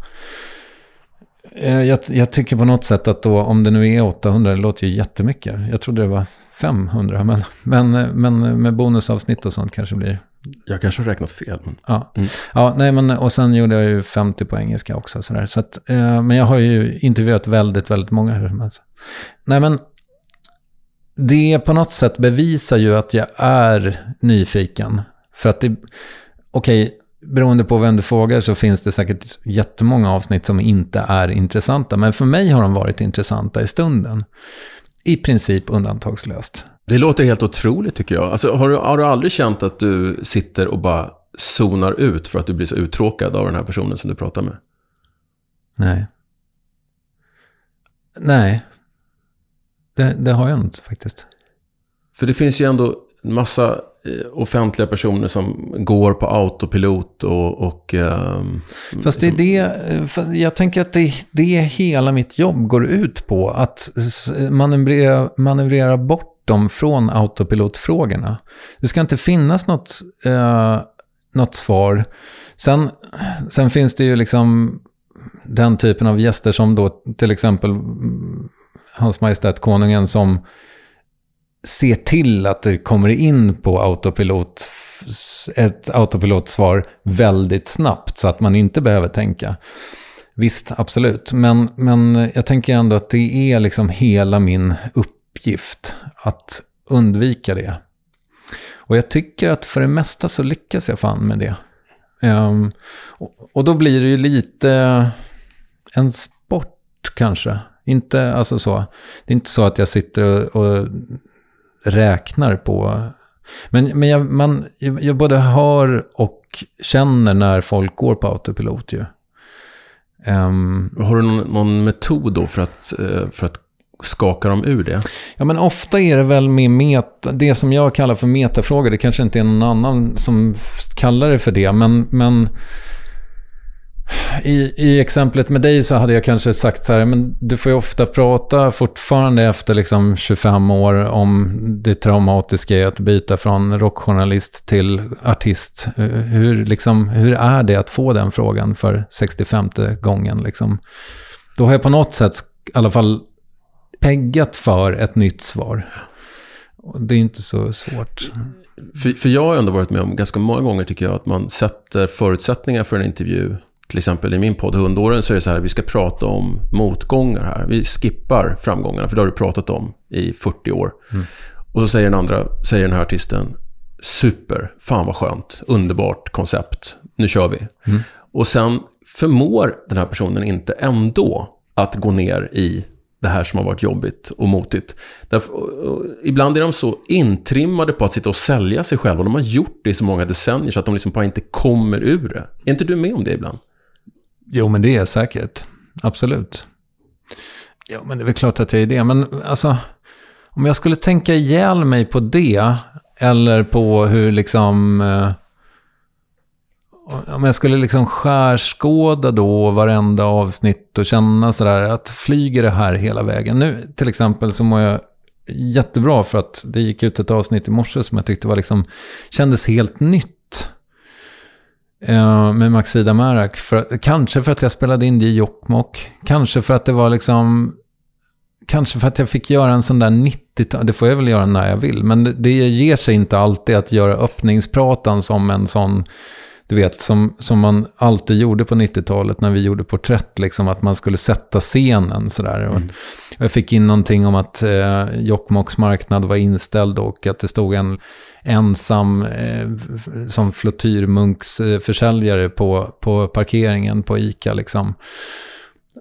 Eh, jag, jag, tycker på något sätt att då, om det nu är 800, det låter ju jättemycket. Jag trodde det var 500, men, men, men med bonusavsnitt och sånt kanske blir... Jag kanske har räknat fel. Men... Ja. Mm. ja, nej men och sen gjorde jag ju 50 på engelska också. Sådär. Så att, eh, men jag har ju intervjuat väldigt, väldigt många hur som helst. Nej men, det på något sätt bevisar ju att jag är nyfiken. För att det, okej, okay, beroende på vem du frågar så finns det säkert jättemånga avsnitt som inte är intressanta. Men för mig har de varit intressanta i stunden. I princip undantagslöst. Det låter helt otroligt tycker jag. Alltså, har, du, har du aldrig känt att du sitter och bara zonar ut för att du blir så uttråkad av den här personen som du pratar med? Nej. Nej. Det, det har jag inte faktiskt. För det finns ju ändå en massa Eh, offentliga personer som går på autopilot och... och um, Fast det är det, jag tänker att det det hela mitt jobb går ut på. Att manövrera, manövrera bort dem från autopilotfrågorna. Det ska inte finnas något, eh, något svar. Sen, sen finns det ju liksom den typen av gäster som då till exempel Hans Majestät Konungen som ser till att det kommer in på autopilot, ett autopilotsvar väldigt snabbt så att man inte behöver tänka. Visst, absolut. Men, men jag tänker ändå att det är liksom hela min uppgift att undvika det. Och jag tycker att för det mesta så lyckas jag fan med det. Um, och, och, då blir det ju lite en sport kanske. Inte, alltså så. Det är inte så att jag sitter och, och räknar på. Men, men jag, man, jag både hör och känner när folk går på autopilot ju. Um, har du någon, någon, metod då för att, eh, för att skakar de ur det? Ja, men ofta är det väl med meta, det som jag kallar för metafrågor. Det kanske inte är någon annan som kallar det för det, men, men i, I exemplet med dig så hade jag kanske sagt så här, men du får ju ofta prata fortfarande efter liksom 25 år om det traumatiska i att byta från rockjournalist till artist. Hur, liksom, hur är det att få den frågan för 65 gången? Liksom? Då har jag på något sätt i alla fall peggat för ett nytt svar. Det är inte så svårt. För, för jag har ändå varit med om ganska många gånger tycker jag att man sätter förutsättningar för en intervju till exempel i min podd Hundåren så är det så här, vi ska prata om motgångar här. Vi skippar framgångarna, för det har du pratat om i 40 år. Mm. Och så säger den andra, säger den här artisten, super, fan vad skönt, underbart koncept, nu kör vi. Mm. Och sen förmår den här personen inte ändå att gå ner i det här som har varit jobbigt och motigt. Därför, ibland är de så intrimmade på att sitta och sälja sig själva. De har gjort det i så många decennier så att de liksom bara inte kommer ur det. Är inte du med om det ibland? Jo, men det är jag säkert. Absolut. Jo, men det är väl klart att jag är det. Men alltså, om jag skulle tänka ihjäl mig på det, eller på hur liksom... Eh, om jag skulle liksom skärskåda då varenda avsnitt och känna sådär att flyger det här hela vägen. Nu till exempel så mår jag jättebra för att det gick ut ett avsnitt i morse som jag tyckte var liksom, kändes helt nytt. Eh, med Maxida Märak. För, kanske för att jag spelade in det i Jokkmokk. Kanske för att det var liksom... Kanske för att jag fick göra en sån där 90 Det får jag väl göra när jag vill. Men det, det ger sig inte alltid att göra öppningspratan som en sån du vet, som, som man alltid gjorde på 90-talet när vi gjorde porträtt, liksom att man skulle sätta scenen sådär. Mm. Jag fick in någonting om att eh, Jokkmokks marknad var inställd och att det stod en ensam eh, som flottyrmunksförsäljare eh, på, på parkeringen på ICA liksom.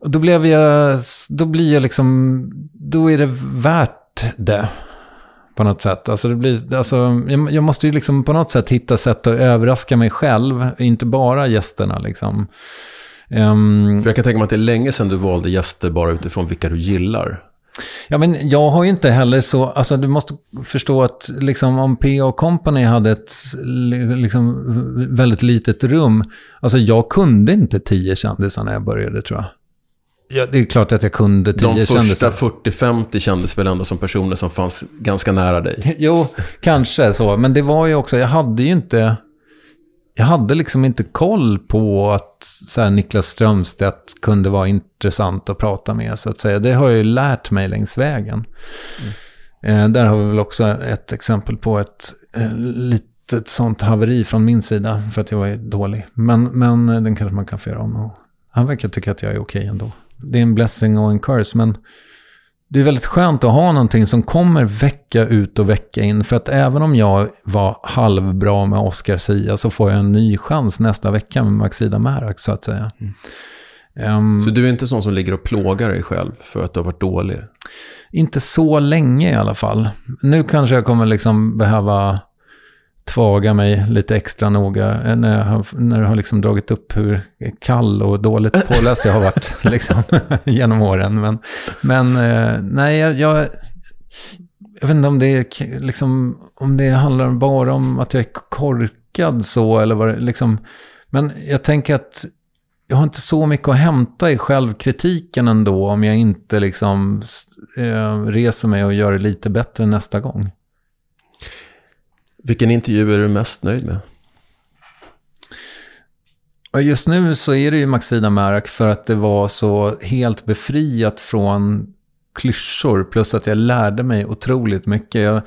Och då blev jag, då blir jag liksom, då är det värt det. På något sätt. Alltså det blir, alltså, jag, måste ju liksom på något sätt hitta sätt att överraska mig själv, inte bara gästerna liksom. Um, För jag kan tänka mig att det är länge sedan du valde gäster bara utifrån vilka du gillar. Ja, men jag har ju inte heller så, alltså du måste förstå att liksom om PA Company hade ett liksom, väldigt litet rum, alltså jag kunde inte tio kändisar när jag började tror jag. Ja, det är klart att jag kunde tio De första 40-50 kändes väl ändå som personer som fanns ganska nära dig? jo, kanske så. Men det var ju också, jag hade ju inte... Jag hade liksom inte koll på att så här, Niklas Strömstedt kunde vara intressant att prata med, så att säga. Det har jag ju lärt mig längs vägen. Mm. Eh, där har vi väl också ett exempel på ett eh, litet sånt haveri från min sida, för att jag var dålig. Men, men eh, den kanske man kan få göra om. han verkar tycka att jag är okej ändå det är en blessing och en curse. Men det är väldigt skönt att ha någonting som kommer vecka ut och vecka in. För att även om jag var halvbra med Oscar Sia så får jag en ny chans nästa vecka med Maxida Märak så att säga. Mm. Um, så du är inte sån som ligger och plågar dig själv för att du har varit dålig? Inte så länge i alla fall. Nu kanske jag kommer liksom behöva tvaga mig lite extra noga när jag har, när jag har liksom dragit upp hur kall och dåligt påläst jag har varit liksom, genom åren. Men, men eh, nej, jag, jag, jag vet inte om det, är, liksom, om det handlar bara om att jag är korkad så eller vad det liksom. Men jag tänker att jag har inte så mycket att hämta i självkritiken ändå om jag inte liksom eh, reser mig och gör det lite bättre nästa gång. Vilken intervju är du mest nöjd med? Just nu så är det ju Maxida Märak för att det var så helt befriat från klyschor. Plus att jag lärde mig otroligt mycket. Jag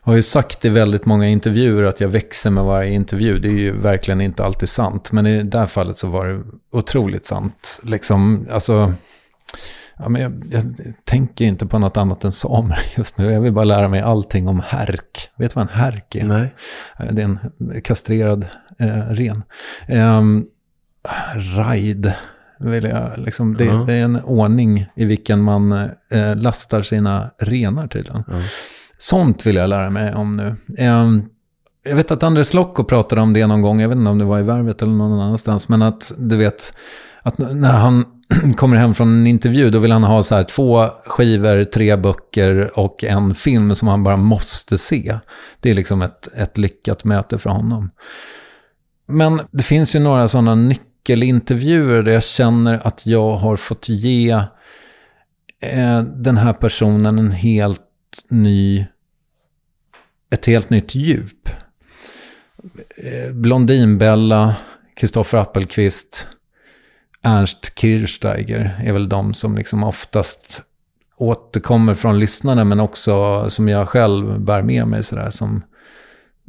har ju sagt i väldigt många intervjuer att jag växer med varje intervju. Det är ju verkligen inte alltid sant. Men i det här fallet så var det otroligt sant. Liksom, alltså... Ja, men jag, jag, tänker inte på något annat än samer just nu. Jag vill bara lära mig allting om härk. Vet du vad en härk är? Nej. Det är en kastrerad eh, ren. Eh, raid. Vill jag, liksom, det, uh-huh. det, är en ordning i vilken man eh, lastar sina renar tydligen. Uh-huh. Sånt vill jag lära mig om nu. Eh, jag vet att Andres Lokko pratade om det någon gång, jag vet inte om det var i Värvet eller någon annanstans, men att du vet, att när han kommer hem från en intervju, då vill han ha så här två skivor, tre böcker och en film som han bara måste se. Det är liksom ett, ett lyckat möte för honom. Men det finns ju några sådana nyckelintervjuer där jag känner att jag har fått ge eh, den här personen en helt ny, ett helt nytt djup. Eh, Blondinbella, Kristoffer Appelqvist, Ernst Kirchsteiger är väl de som liksom oftast återkommer från lyssnarna men också som jag själv bär med mig sådär som,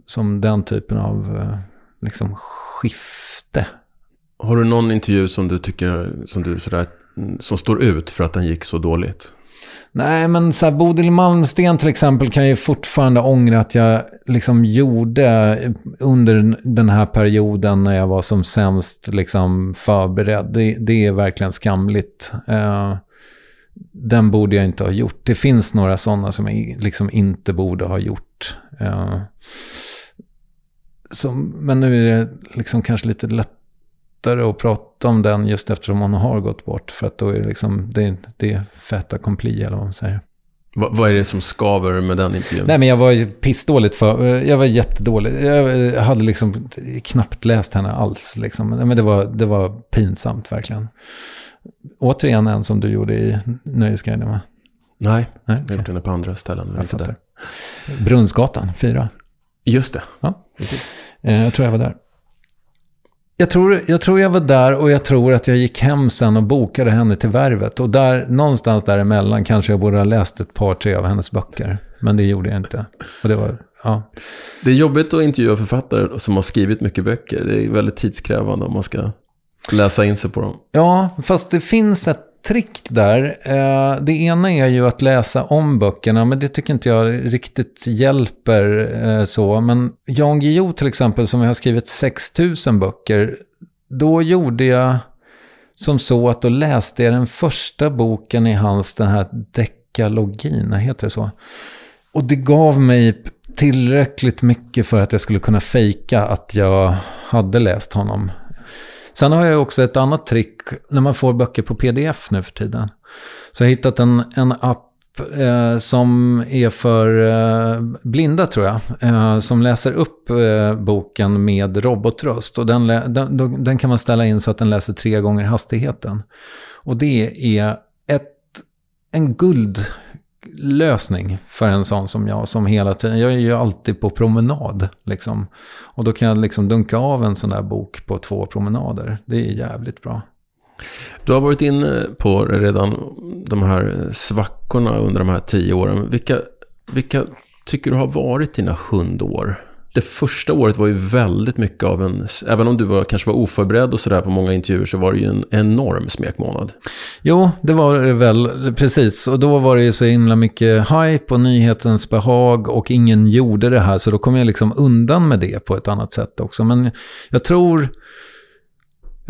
som den typen av eh, liksom skifte. Har du någon intervju som du tycker som du sådär, som står ut för att den gick så dåligt? Nej, men så här, Bodil Malmsten till exempel kan jag fortfarande ångra att jag liksom gjorde under den här perioden när jag var som sämst liksom förberedd. Det, det är verkligen skamligt. Uh, den borde jag inte ha gjort. Det finns några sådana som jag liksom inte borde ha gjort. Eh, uh, så, men nu är det liksom kanske lite lätt lättare att prata om den just eftersom hon har gått bort. För att då är det liksom, det, det är feta accompli eller vad man säger. Va, vad är det som skaver med den intervjun? Nej men jag var pissdåligt för, jag var jättedålig. Jag hade liksom knappt läst henne alls liksom. Men det var, det var pinsamt verkligen. Återigen en som du gjorde i Nöjesguiden va? Nej, Nej, jag har gjort den på andra ställen. men Jag inte där. Brunnsgatan, 4. Just det. Ja. Precis. Eh, jag tror jag var där. Jag tror, jag tror jag var där och jag tror att jag gick hem sen och bokade henne till Värvet. Och där, någonstans däremellan kanske jag borde ha läst ett par, tre av hennes böcker. Men det gjorde jag inte. Och det var, ja. Det är jobbigt att intervjua författare som har skrivit mycket böcker. Det är väldigt tidskrävande om man ska läsa in sig på dem. Ja, fast det finns ett trick där. Eh, det ena är ju att läsa om böckerna, men det tycker inte jag riktigt hjälper eh, så. Men Jan Guillou till exempel, som jag har skrivit 6000 böcker, då gjorde jag som så att då läste jag den första boken i hans, den här dekalogin, heter det så? Och det gav mig tillräckligt mycket för att jag skulle kunna fejka att jag hade läst honom. Sen har jag också ett annat trick när man får böcker på pdf nu för tiden. Så jag har hittat en, en app eh, som är för eh, blinda tror jag. Eh, som läser upp eh, boken med robotröst. Och den, den, den kan man ställa in så att den läser tre gånger hastigheten. Och det är ett, en lösning för en sån som jag. Som hela tiden, jag är ju alltid på promenad liksom. Och då kan jag liksom dunka av en sån där bok på två promenader. Det är jävligt bra. Du har varit inne på redan de här svackorna under de här tio åren. Vilka, vilka tycker du har varit dina hundår? Det första året var ju väldigt mycket av en, även om du var, kanske var oförberedd och sådär på många intervjuer, så var det ju en enorm smekmånad. Jo, det var det väl, precis. Och då var det ju så himla mycket hype och nyhetens behag och ingen gjorde det här. Så då kom jag liksom undan med det på ett annat sätt också. Men jag tror,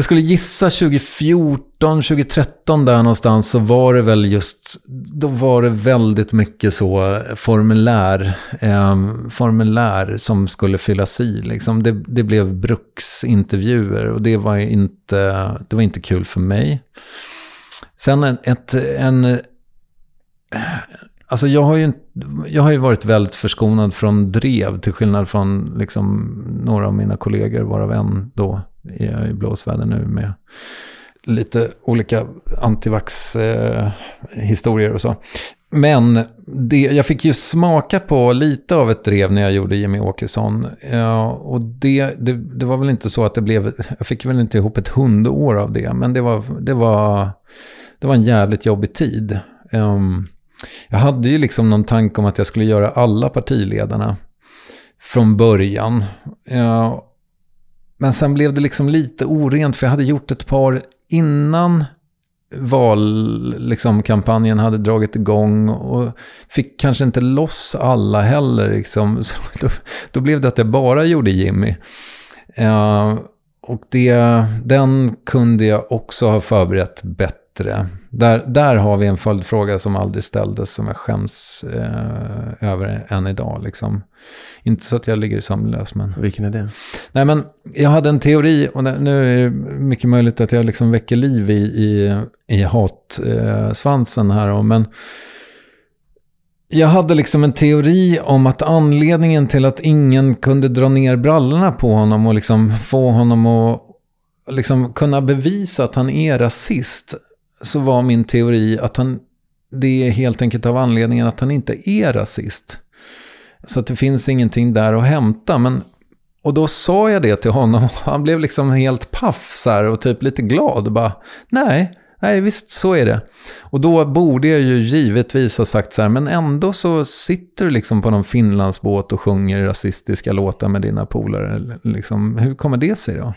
jag skulle gissa 2014, 2013 där någonstans så var det väl just, då var det väldigt mycket så eh, formulär, eh, formulär som skulle fyllas i. Liksom. Det, det blev bruksintervjuer och det var inte, det var inte kul för mig. Sen ett, ett, en... Eh, alltså jag har, ju, jag har ju varit väldigt förskonad från drev, till skillnad från liksom några av mina kollegor, varav en då är i blåsväder nu med lite olika antivax-historier eh, och så. Men det, jag fick ju smaka på lite av ett drev när jag gjorde Jimmy Åkesson. Ja, och det, det, det var väl inte så att det blev, jag fick väl inte ihop ett hundår av det, men det var, det var, det var en jävligt jobbig tid. Um, jag hade ju liksom någon tanke om att jag skulle göra alla partiledarna från början. Ja, men sen blev det liksom lite orent, för jag hade gjort ett par innan valkampanjen liksom, kampanjen hade dragit igång och fick kanske inte loss alla heller. Liksom. Så då, då blev det att jag bara gjorde Jimmy. Uh, och det, den kunde jag också ha förberett bättre. Där, där har vi en följdfråga som aldrig ställdes som jag skäms eh, över än idag. Liksom. Inte så att jag ligger sömnlös, men... Vilken är det? Nej, men jag hade en teori, och nu är det mycket möjligt att jag liksom väcker liv i, i, i hatsvansen här. Men jag hade liksom en teori om att anledningen till att ingen kunde dra ner brallorna på honom och liksom få honom att liksom kunna bevisa att han är rasist, så var min teori att han, det är helt enkelt av anledningen att han inte är rasist. Så att det finns ingenting där att hämta. Men, och då sa jag det till honom och han blev liksom helt paff så här, och typ lite glad. Och bara, nej, nej visst så är det. Och då borde jag ju givetvis ha sagt så här, men ändå så sitter du liksom på någon Finlandsbåt och sjunger rasistiska låtar med dina polare. Liksom, hur kommer det sig då?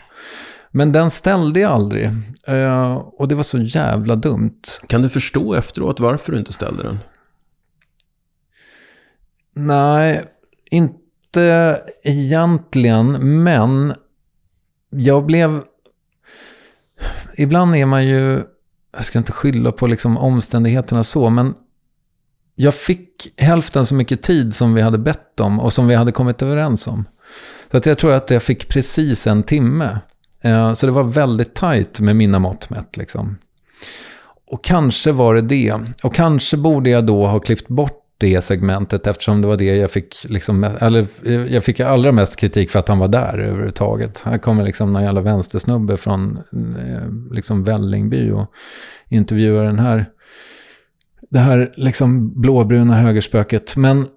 Men den ställde jag aldrig. Uh, och det var så jävla dumt. Kan du förstå efteråt varför du inte ställde den? Nej, inte egentligen, men jag blev... Ibland är man ju, jag ska inte skylla på liksom omständigheterna så, men jag fick hälften så mycket tid som vi hade bett om och som vi hade kommit överens om. Så att jag tror att jag fick precis en timme. Eh, så det var väldigt tajt med mina mått mätt. Liksom. Och kanske var det det. Och kanske borde jag då ha klippt bort det segmentet eftersom det var det jag fick, liksom, eller eh, jag fick allra mest kritik för att han var där överhuvudtaget. Här kommer liksom någon jävla vänstersnubbe från eh, liksom Vällingby och intervjuar den här, det här liksom blåbruna högerspöket. Men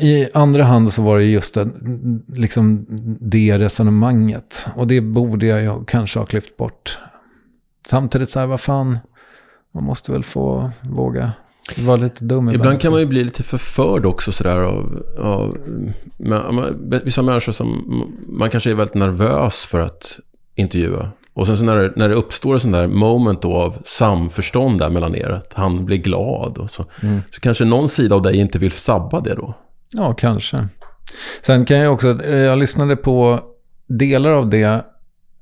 i andra hand så var det just det, liksom det resonemanget. Och det borde jag kanske ha klippt bort. Samtidigt så här, vad fan, man måste väl få våga vara lite dum ibland. Ibland kan man ju bli lite förförd också sådär av, av med, vissa människor som man kanske är väldigt nervös för att intervjua. Och sen så när det, när det uppstår en sån där moment då av samförstånd där mellan er, att han blir glad och så. Mm. Så kanske någon sida av dig inte vill sabba det då. Ja, kanske. Sen kan jag också, eh, jag lyssnade på delar av det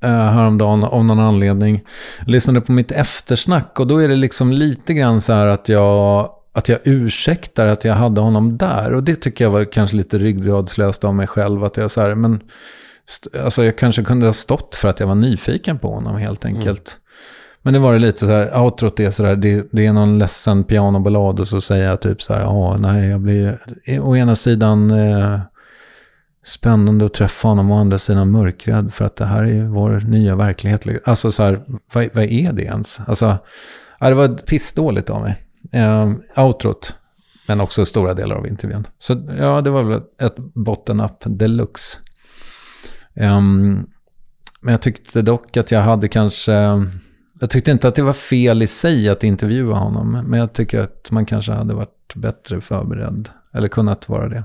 eh, häromdagen av någon anledning. Jag lyssnade på mitt eftersnack och då är det liksom lite grann så här att jag, att jag ursäktar att jag hade honom där. Och det tycker jag var kanske lite ryggradslöst av mig själv. Att jag så här, men Alltså jag kanske kunde ha stått för att jag var nyfiken på honom helt mm. enkelt. Mm. Men det var det lite så här, outrot är så här, det, det är någon ledsen pianoballad och så säger jag typ så här, ja, nej, jag blir å ena sidan eh, spännande att träffa honom, å andra sidan mörkrädd för att det här är vår nya verklighet. Alltså så här, vad, vad är det ens? Alltså, ja, det var pissdåligt av mig. Eh, outrot, men också stora delar av intervjun. Så ja, det var väl ett bottom-up deluxe. Um, men jag tyckte dock att jag hade kanske... Jag tyckte inte att det var fel i sig att intervjua honom. Men jag tycker att man kanske hade varit bättre förberedd. Eller kunnat vara det.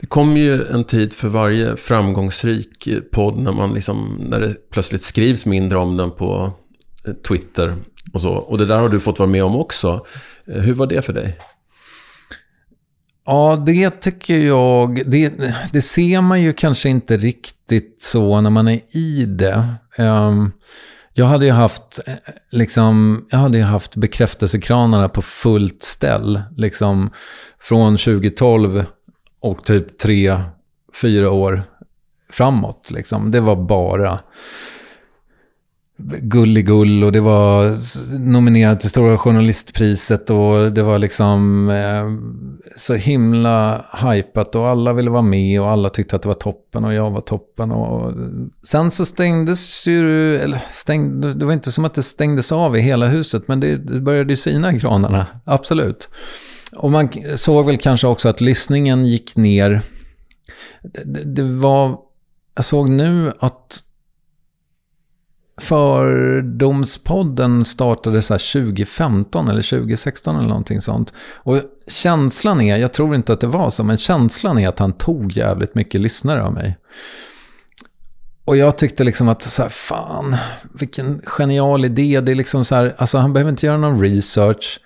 Det kommer ju en tid för varje framgångsrik podd när, man liksom, när det plötsligt skrivs mindre om den på eh, Twitter och så. Och det där har du fått vara med om också. Eh, hur var det för dig? Ja, det tycker jag. Det, det ser man ju kanske inte riktigt så när man är i det. Um, jag hade ju haft, eh, liksom, jag hade ju haft bekräftelsekranarna på fullt ställ. Liksom från 2012 och typ tre, fyra år framåt. Liksom. Det var bara gulligull och det var nominerat till Stora Journalistpriset och det var liksom eh, så himla hypat och alla ville vara med och alla tyckte att det var toppen och jag var toppen. Och sen så stängdes ju, eller stängde, det var inte som att det stängdes av i hela huset men det, det började ju sina kranarna, absolut. Och man såg väl kanske också att lyssningen gick ner. Det, det var, jag såg nu att Fördomspodden startade så 2015 eller 2016 eller någonting sånt. Och känslan är, jag tror inte att det var så, men känslan är att han tog jävligt mycket lyssnare av mig. Och jag tyckte liksom att så här, fan, vilken genial idé. Det är liksom så här, alltså han behöver inte göra någon research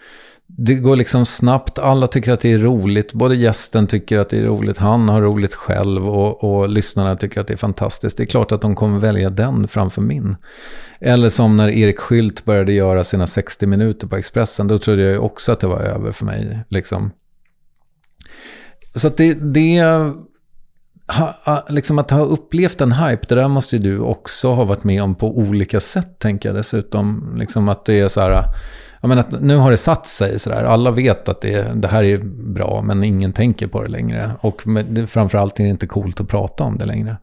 det går liksom snabbt, alla tycker att det är roligt. Både gästen tycker att det är roligt, han har roligt själv och, och lyssnarna tycker att det är fantastiskt. Det är klart att de kommer välja den framför min. Eller som när Erik Skylt började göra sina 60 minuter på Expressen, då trodde jag ju också att det var över för mig. Liksom. Så att det, det ha, liksom att ha upplevt en hype, det där måste ju du också ha varit med om på olika sätt, tänker jag dessutom. Liksom att det är så här, jag menar, att nu har det satt sig sådär. Alla vet att det, det här är bra, men ingen tänker på det längre. Och med, framförallt är det inte coolt att prata om det längre.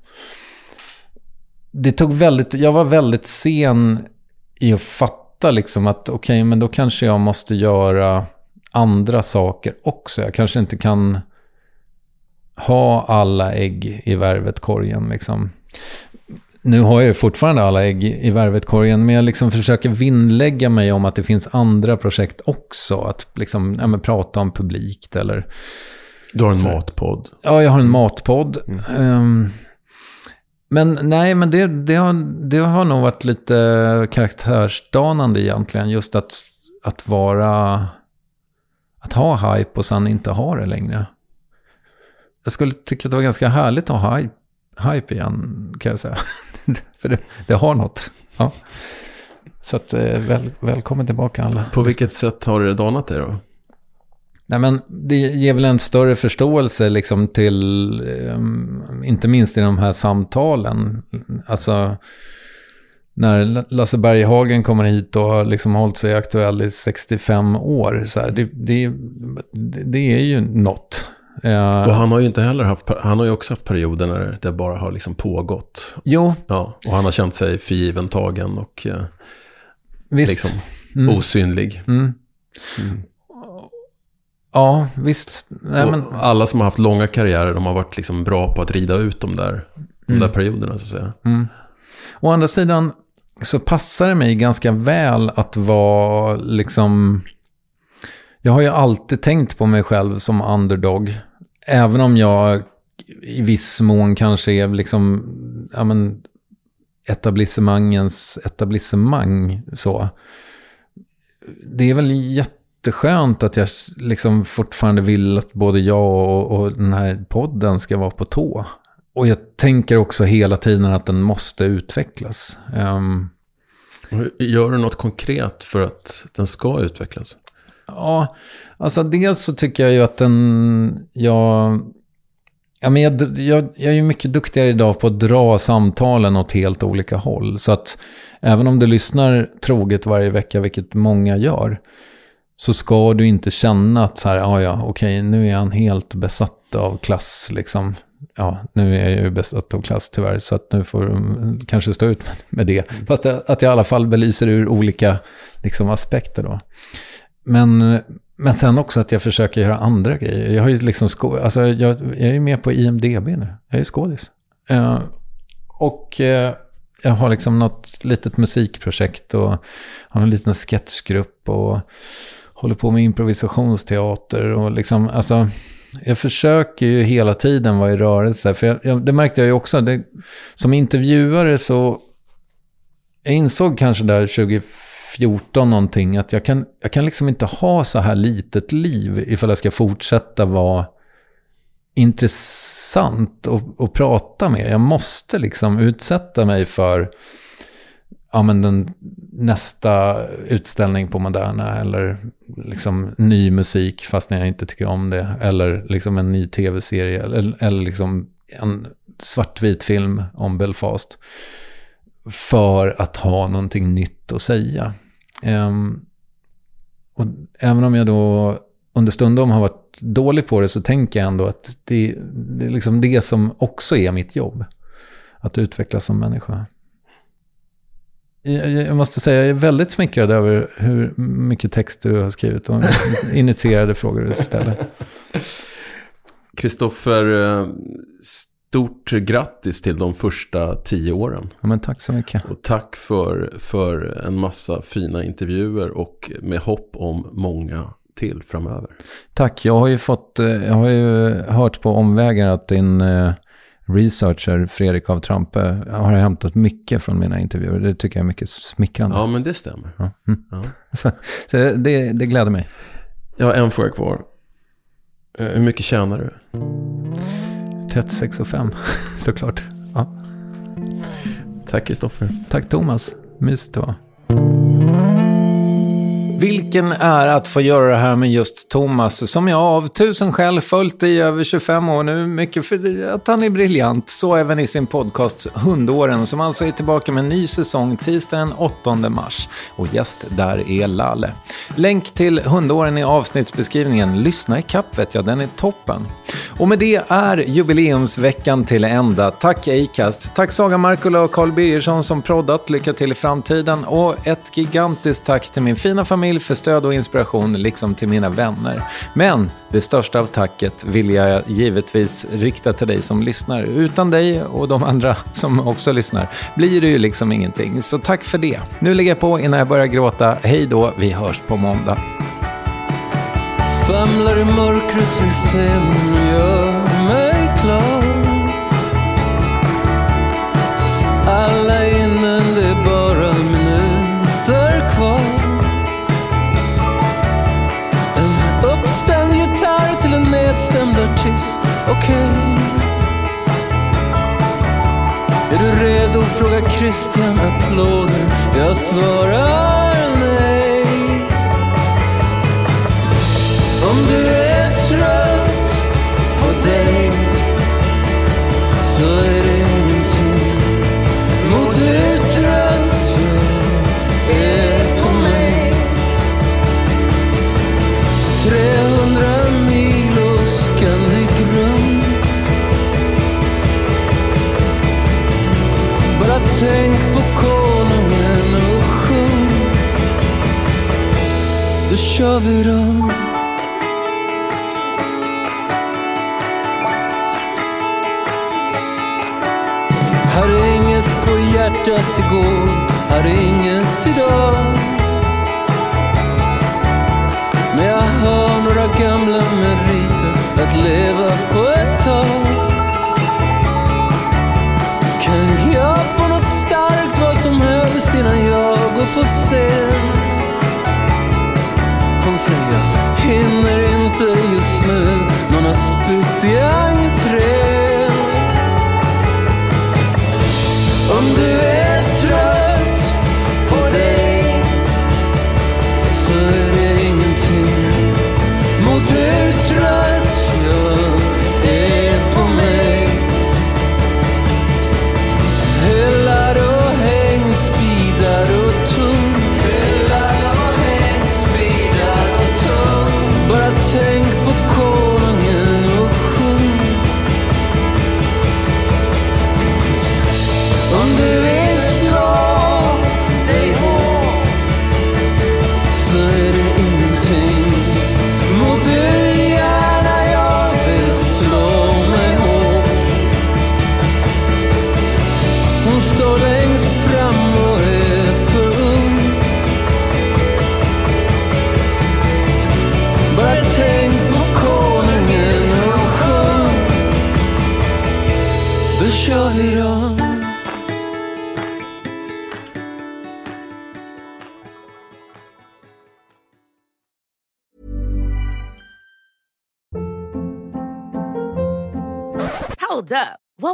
Det tog väldigt, jag var väldigt sen i att fatta liksom att okej, okay, men då kanske jag måste göra andra saker också. Jag kanske inte kan ha alla ägg i värvet korgen liksom nu har jag ju fortfarande alla ägg i värvetkorgen, men jag liksom försöker vinnlägga mig om att det finns andra projekt också. Att liksom, ja, prata om publikt eller... Du har en så. matpodd. Ja, jag har en matpodd. Mm. Um, men nej, men det, det, har, det har nog varit lite karaktärsdanande egentligen. Just att, att vara... Att ha hype och sen inte ha det längre. Jag skulle tycka att det var ganska härligt att ha hype hype igen, kan jag säga. För det, det, har något. Ja. Så att, eh, väl, välkommen tillbaka alla. På vilket sätt har det danat dig då? Nej, men det ger väl en större förståelse liksom till, um, inte minst i de här samtalen. Alltså, när Lasse Berghagen kommer hit och har liksom hållit sig aktuell i 65 år, så här, det, det, det är ju något. Uh, och han har ju inte heller haft, han har ju också haft perioder när det bara har liksom pågått. Jo. Ja, och han har känt sig förgiven tagen och... Uh, Visst. Liksom. Mm. osynlig. Mm. Ja, visst. Nej, men, Alla som har haft långa karriärer, de har varit liksom bra på att rida ut de där, de där perioderna, så att säga. mm. Å andra sidan så passar det mig ganska väl att vara liksom... Jag har ju alltid tänkt på mig själv som underdog. Även om jag i viss mån kanske är liksom, ja men, etablissemangens etablissemang så. Det är väl jätteskönt att jag liksom fortfarande vill att både jag och, och den här podden ska vara på tå. Och jag tänker också hela tiden att den måste utvecklas. Um, Gör du något konkret för att den ska utvecklas? Ja, alltså dels så tycker jag ju att den, jag, ja men jag, jag, jag är ju mycket duktigare idag på att dra samtalen åt helt olika håll. Så att även om du lyssnar troget varje vecka, vilket många gör, så ska du inte känna att så här, ja ja, okej, nu är han helt besatt av klass liksom. Ja, nu är jag ju besatt av klass tyvärr, så att nu får de kanske stå ut med det. Fast att jag i alla fall belyser ur olika liksom, aspekter då. Men, men sen också att jag försöker göra andra grejer. Jag har ju liksom sko- alltså jag, jag är ju med på IMDB nu. Jag är ju skådis. Eh, och eh, jag har liksom något litet musikprojekt och har en liten sketchgrupp och håller på med improvisationsteater och liksom, alltså, jag försöker ju hela tiden vara i rörelse. För jag, jag, det märkte jag ju också, det, som intervjuare så, jag insåg kanske där 14 någonting att jag kan, jag kan liksom inte ha så här litet liv ifall jag ska fortsätta vara intressant att, att prata med. Jag måste liksom utsätta mig för ja, men den, nästa utställning på Moderna eller liksom ny musik fast jag inte tycker om det. Eller liksom en ny tv-serie eller, eller liksom en svartvit film om Belfast. För att ha någonting nytt att säga. Ehm, och även om jag då understundom har varit dålig på det så tänker jag ändå att det, det är liksom det som också är mitt jobb. Att utvecklas som människa. Jag, jag måste säga, jag är väldigt smickrad över hur mycket text du har skrivit och initierade frågor du ställer. Kristoffer, eh, stort grattis till de första tio åren. Ja, men tack så mycket. Och tack för, för en massa fina intervjuer och med hopp om många till framöver. Tack, jag har ju fått, eh, jag har ju hört på omvägar att din eh, researcher Fredrik av Trampe har hämtat mycket från mina intervjuer. Det tycker jag är mycket smickrande. Ja, men det stämmer. Ja. Mm. Ja. Så, så det, det gläder mig. Jag har en fråga kvar. Eh, Hur mycket tjänar du? 36 och 5, såklart. Ja. Tack Kristoffer. Tack Thomas, mysigt det var. Vilken är att få göra det här med just Thomas, som jag av tusen skäl följt i över 25 år nu. Mycket för att han är briljant, så även i sin podcast Hundåren, som alltså är tillbaka med en ny säsong tisdagen den 8 mars. Och gäst där är Lalle. Länk till Hundåren i avsnittsbeskrivningen. Lyssna i kapp vet jag, den är toppen. Och med det är jubileumsveckan till ända. Tack Acast, tack Saga Markula och Carl Birgersson som proddat. Lycka till i framtiden. Och ett gigantiskt tack till min fina familj för stöd och inspiration, liksom till mina vänner. Men det största av tacket vill jag givetvis rikta till dig som lyssnar. Utan dig och de andra som också lyssnar blir det ju liksom ingenting. Så tack för det. Nu lägger jag på innan jag börjar gråta. Hej då, vi hörs på måndag. Famlar i mörkret vid scenen gitarr till tyst, okej. artist, okej Är du redo? frågar Christian, applåder Jag svarar nej om du tänk på konungen och sjung. Då kör vi då. Har inget på hjärtat igår, har inget idag. Men jag har några gamla meriter att leva på ett tag. Får se. Hon säger, hinner inte just nu, någon har spytt